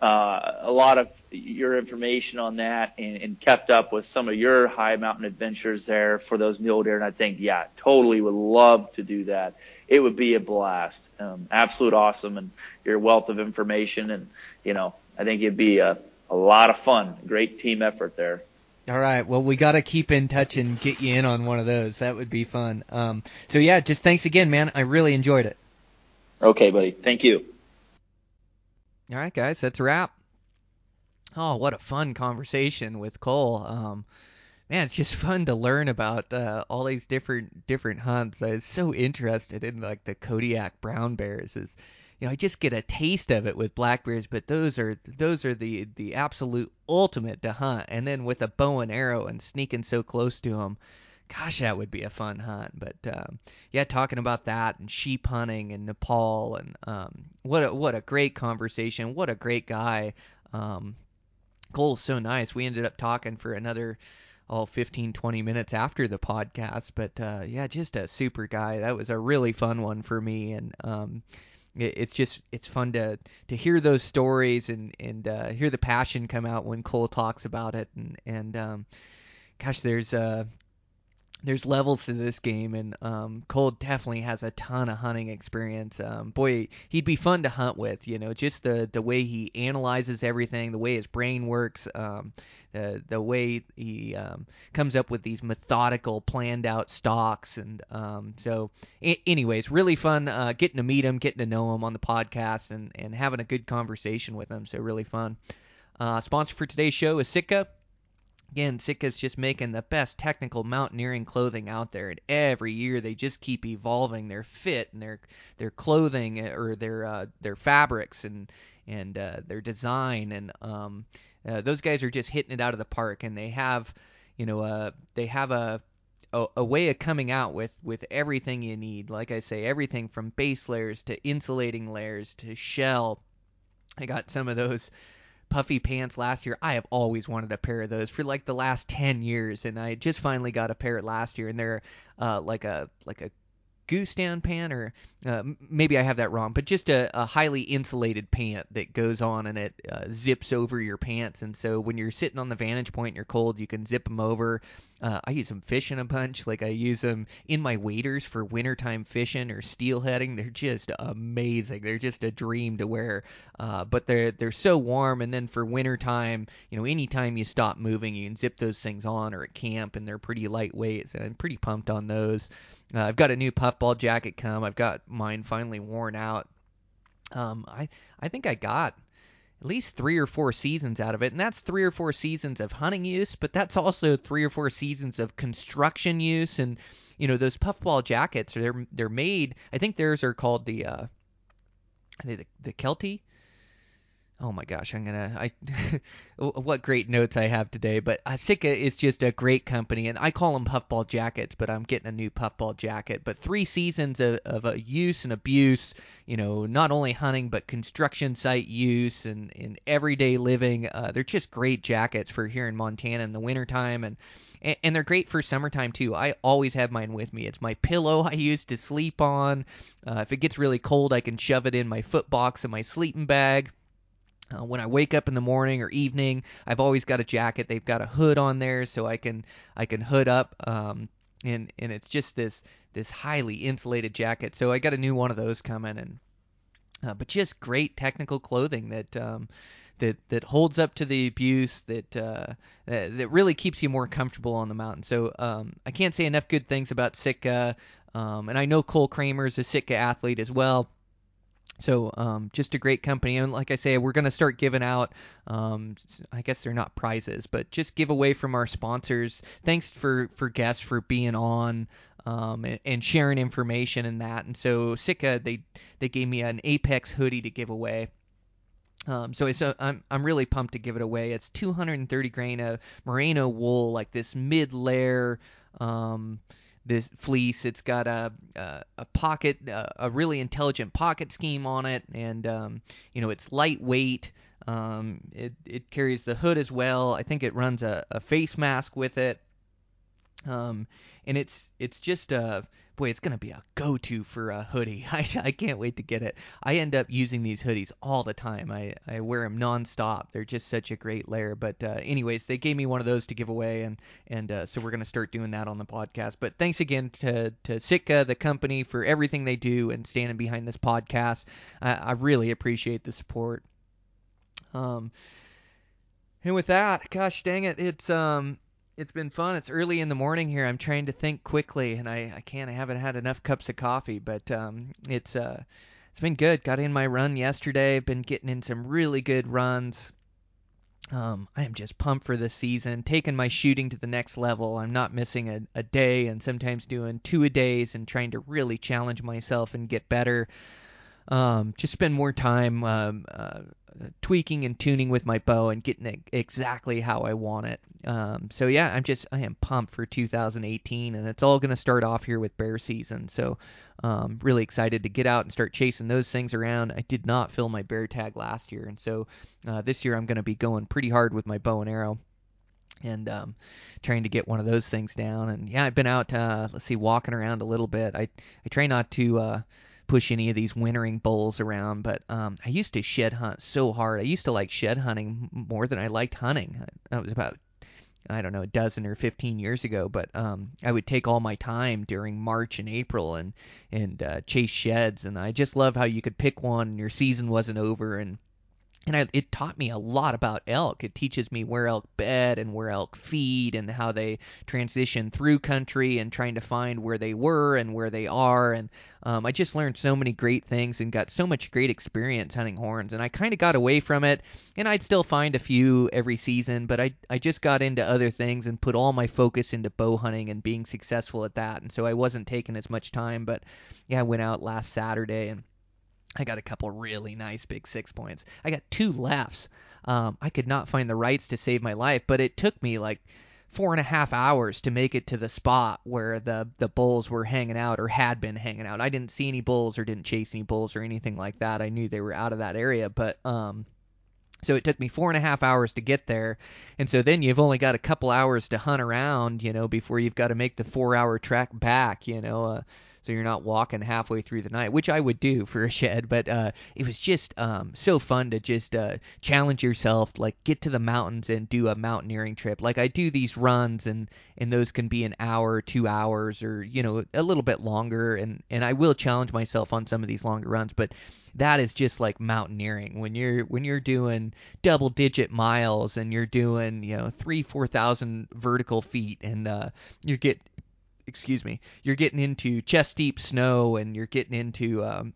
Speaker 2: uh, a lot of your information on that and, and kept up with some of your high mountain adventures there for those mule deer. And I think, yeah, totally would love to do that. It would be a blast. Um, absolute awesome. And your wealth of information. And, you know, I think it'd be a, a lot of fun. Great team effort there.
Speaker 1: All right. Well, we got to keep in touch and get you in on one of those. That would be fun. Um, so yeah, just thanks again, man. I really enjoyed it.
Speaker 2: Okay, buddy. Thank you.
Speaker 1: All right, guys. That's a wrap. Oh, what a fun conversation with Cole. Um, man, it's just fun to learn about uh, all these different different hunts. I was so interested in like the Kodiak brown bears. Is you know I just get a taste of it with black bears, but those are those are the the absolute ultimate to hunt. And then with a bow and arrow and sneaking so close to them, gosh, that would be a fun hunt. But um, yeah, talking about that and sheep hunting and Nepal and um, what a what a great conversation. What a great guy. Um, Cole's so nice. We ended up talking for another all 15 20 minutes after the podcast but uh yeah just a super guy that was a really fun one for me and um it's just it's fun to to hear those stories and and uh hear the passion come out when Cole talks about it. And and um gosh there's uh there's levels to this game, and um, Cole definitely has a ton of hunting experience. Um, boy, he'd be fun to hunt with. You know, just the the way he analyzes everything, the way his brain works, um, the the way he um, comes up with these methodical, planned out stalks, and um, so, a- anyways, really fun uh, getting to meet him, getting to know him on the podcast, and and having a good conversation with him. So really fun. Uh, sponsor for today's show is Sitka. Again, Sitka's just making the best technical mountaineering clothing out there, and every year they just keep evolving their fit and their their clothing uh, or their uh, their fabrics and and uh, their design, and um, uh, those guys are just hitting it out of the park, and they have, you know, uh, they have a a, a way of coming out with with everything you need. Like I say, everything from base layers to insulating layers to shell. I got some of those puffy pants last year. I have always wanted a pair of those for like the last 10 years and I just finally got a pair last year and they're uh like a like a goose down pant or uh, maybe I have that wrong, but just a, a highly insulated pant that goes on and it uh, zips over your pants. And so when you're sitting on the vantage point and you're cold, you can zip them over. Uh, I use them fishing a bunch. Like I use them in my waders for wintertime fishing or steelheading. They're just amazing. They're just a dream to wear. Uh, but they're they're so warm. And then for wintertime, you know, anytime you stop moving, you can zip those things on or at camp, and they're pretty lightweight. So I'm pretty pumped on those. Uh, I've got a new puffball jacket come. I've got mine finally worn out. Um, I I think I got at least three or four seasons out of it, and that's three or four seasons of hunting use, but that's also three or four seasons of construction use. And you know those puffball jackets, they're they're made. I think theirs are called the uh, the the Kelty oh my gosh, I'm gonna I what great notes I have today. But Sitka is just a great company, and I call them puffball jackets, but I'm getting a new puffball jacket. But three seasons of, of use and abuse, you know, not only hunting but construction site use and in everyday living. Uh, they're just great jackets for here in Montana in the wintertime and. And they're great for summertime too. I always have mine with me. It's my pillow I use to sleep on. Uh, if it gets really cold, I can shove it in my foot box in my sleeping bag uh, when I wake up in the morning or evening, I've always got a jacket. They've got a hood on there, so I can I can hood up. Um, and and it's just this this highly insulated jacket. So I got a new one of those coming, and uh, but just great technical clothing that um, that that holds up to the abuse that uh, that, really keeps you more comfortable on the mountain. So um, I can't say enough good things about Sitka. Um, and I know Cole Kramer is a Sitka athlete as well. So um, just a great company, and like I say, we're going to start giving out. Um, I guess they're not prizes, but just give away from our sponsors. Thanks for for guests for being on um, and, sharing information and that. And so Sitka, they they gave me an Apex hoodie to give away. Um, so it's a, I'm I'm really pumped to give it away. It's 230 grain of merino wool, like this mid layer. Um, this fleece. It's got a a, a pocket, a, a really intelligent pocket scheme on it, and um, you know it's lightweight. Um, it it carries the hood as well. I think it runs a, a face mask with it. Um, and it's it's just a boy, it's gonna be a go-to for a hoodie. I, I can't wait to get it. I end up using these hoodies all the time. I, I wear them nonstop. They're just such a great layer. But uh, anyways, they gave me one of those to give away, and and uh, so we're gonna start doing that on the podcast. But thanks again to to Sitka, the company, for everything they do and standing behind this podcast. I, I really appreciate the support. Um, and with that, gosh dang it, it's um it's been fun. It's early in the morning here. I'm trying to think quickly, and I, I can't. I haven't had enough cups of coffee, but um, it's uh, it's been good. Got in my run yesterday. Been getting in some really good runs. Um, I am just pumped for this season, taking my shooting to the next level. I'm not missing a, a day, and sometimes doing two a days, and trying to really challenge myself and get better. Um, just spend more time um, uh, tweaking and tuning with my bow and getting it exactly how I want it. Um, so yeah, I'm just I am pumped for 2018, and it's all going to start off here with bear season. So um, really excited to get out and start chasing those things around. I did not fill my bear tag last year, and so uh, this year I'm going to be going pretty hard with my bow and arrow and um, trying to get one of those things down. And yeah, I've been out, uh, let's see, walking around a little bit. I I try not to uh, push any of these wintering bulls around, but um, I used to shed hunt so hard. I used to like shed hunting more than I liked hunting. That was about I don't know, a dozen or 15 years ago, but um, I would take all my time during March and April and and uh, chase sheds, and I just love how you could pick one and your season wasn't over, and and I, it taught me a lot about elk. It teaches me where elk bed and where elk feed and how they transition through country and trying to find where they were and where they are. And um, I just learned so many great things and got so much great experience hunting horns. And I kind of got away from it, and I'd still find a few every season, but I I just got into other things and put all my focus into bow hunting and being successful at that. And so I wasn't taking as much time. But yeah, I went out last Saturday and I got a couple really nice big six points. I got two lefts. Um, I could not find the rights to save my life, but it took me like four and a half hours to make it to the spot where the the bulls were hanging out or had been hanging out. I didn't see any bulls or didn't chase any bulls or anything like that. I knew they were out of that area, but um, so it took me four and a half hours to get there, and so then you've only got a couple hours to hunt around, you know, before you've got to make the four-hour trek back, you know. Uh, so you're not walking halfway through the night, which I would do for a shed. But uh, it was just um, so fun to just uh, challenge yourself, like get to the mountains and do a mountaineering trip. Like I do these runs, and and those can be an hour, two hours, or you know a little bit longer. And and I will challenge myself on some of these longer runs, but that is just like mountaineering when you're when you're doing double digit miles and you're doing you know three four thousand vertical feet and uh you get excuse me, you're getting into chest deep snow and you're getting into um,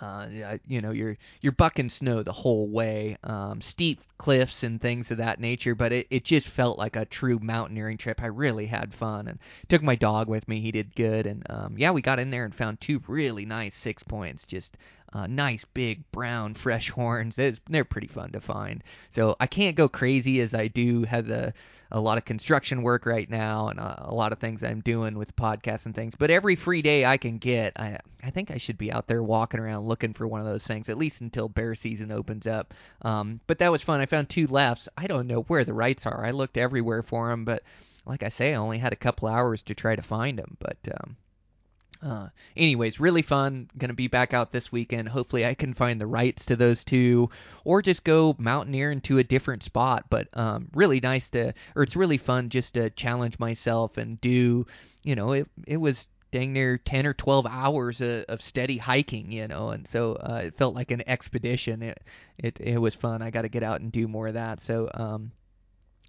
Speaker 1: uh, you know, you're you're bucking snow the whole way, um, steep cliffs and things of that nature. But it, it just felt like a true mountaineering trip. I really had fun and took my dog with me. He did good, and um, yeah, we got in there and found two really nice six points. Just uh, nice big brown fresh horns. They're, they're pretty fun to find. So I can't go crazy as I do have the a lot of construction work right now and a, a lot of things I'm doing with podcasts and things. But every free day I can get, I I think I should be out there walking around looking for one of those things at least until bear season opens up. Um, but that was fun. I found two lefts. I don't know where the rights are. I looked everywhere for them, but like I say, I only had a couple hours to try to find them. But um, uh, anyways, really fun. Going to be back out this weekend. Hopefully, I can find the rights to those two, or just go mountaineering to a different spot. But um, really nice to, or it's really fun just to challenge myself and do. You know, it it was dang near 10 or 12 hours of, of steady hiking, you know, and so uh, it felt like an expedition. It it it was fun. I got to get out and do more of that. So um,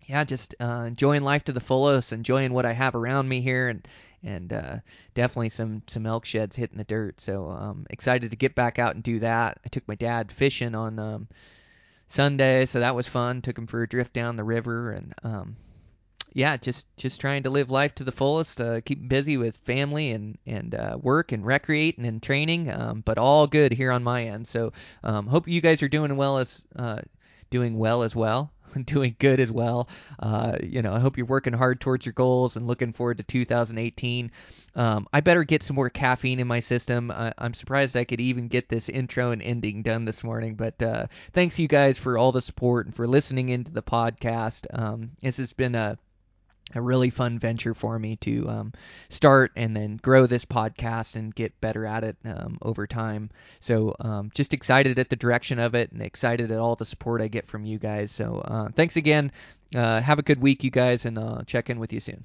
Speaker 1: yeah, just uh, enjoying life to the fullest, enjoying what I have around me here, and and uh, definitely some some elk sheds hitting the dirt. So um, excited to get back out and do that. I took my dad fishing on um, Sunday, so that was fun. Took him for a drift down the river, and um, yeah, just just trying to live life to the fullest. Uh, keep busy with family and and uh, work and recreating and training, um, but all good here on my end. So um, hope you guys are doing well as uh, doing well as well. doing good as well. Uh, you know, I hope you're working hard towards your goals and looking forward to 2018. Um, I better get some more caffeine in my system. I, I'm surprised I could even get this intro and ending done this morning. But uh, thanks you guys for all the support and for listening into the podcast. Um, this has been a a really fun venture for me to um, start and then grow this podcast and get better at it um, over time. So um, just excited at the direction of it and excited at all the support I get from you guys. So uh, thanks again. Uh, have a good week, you guys, and uh, check in with you soon.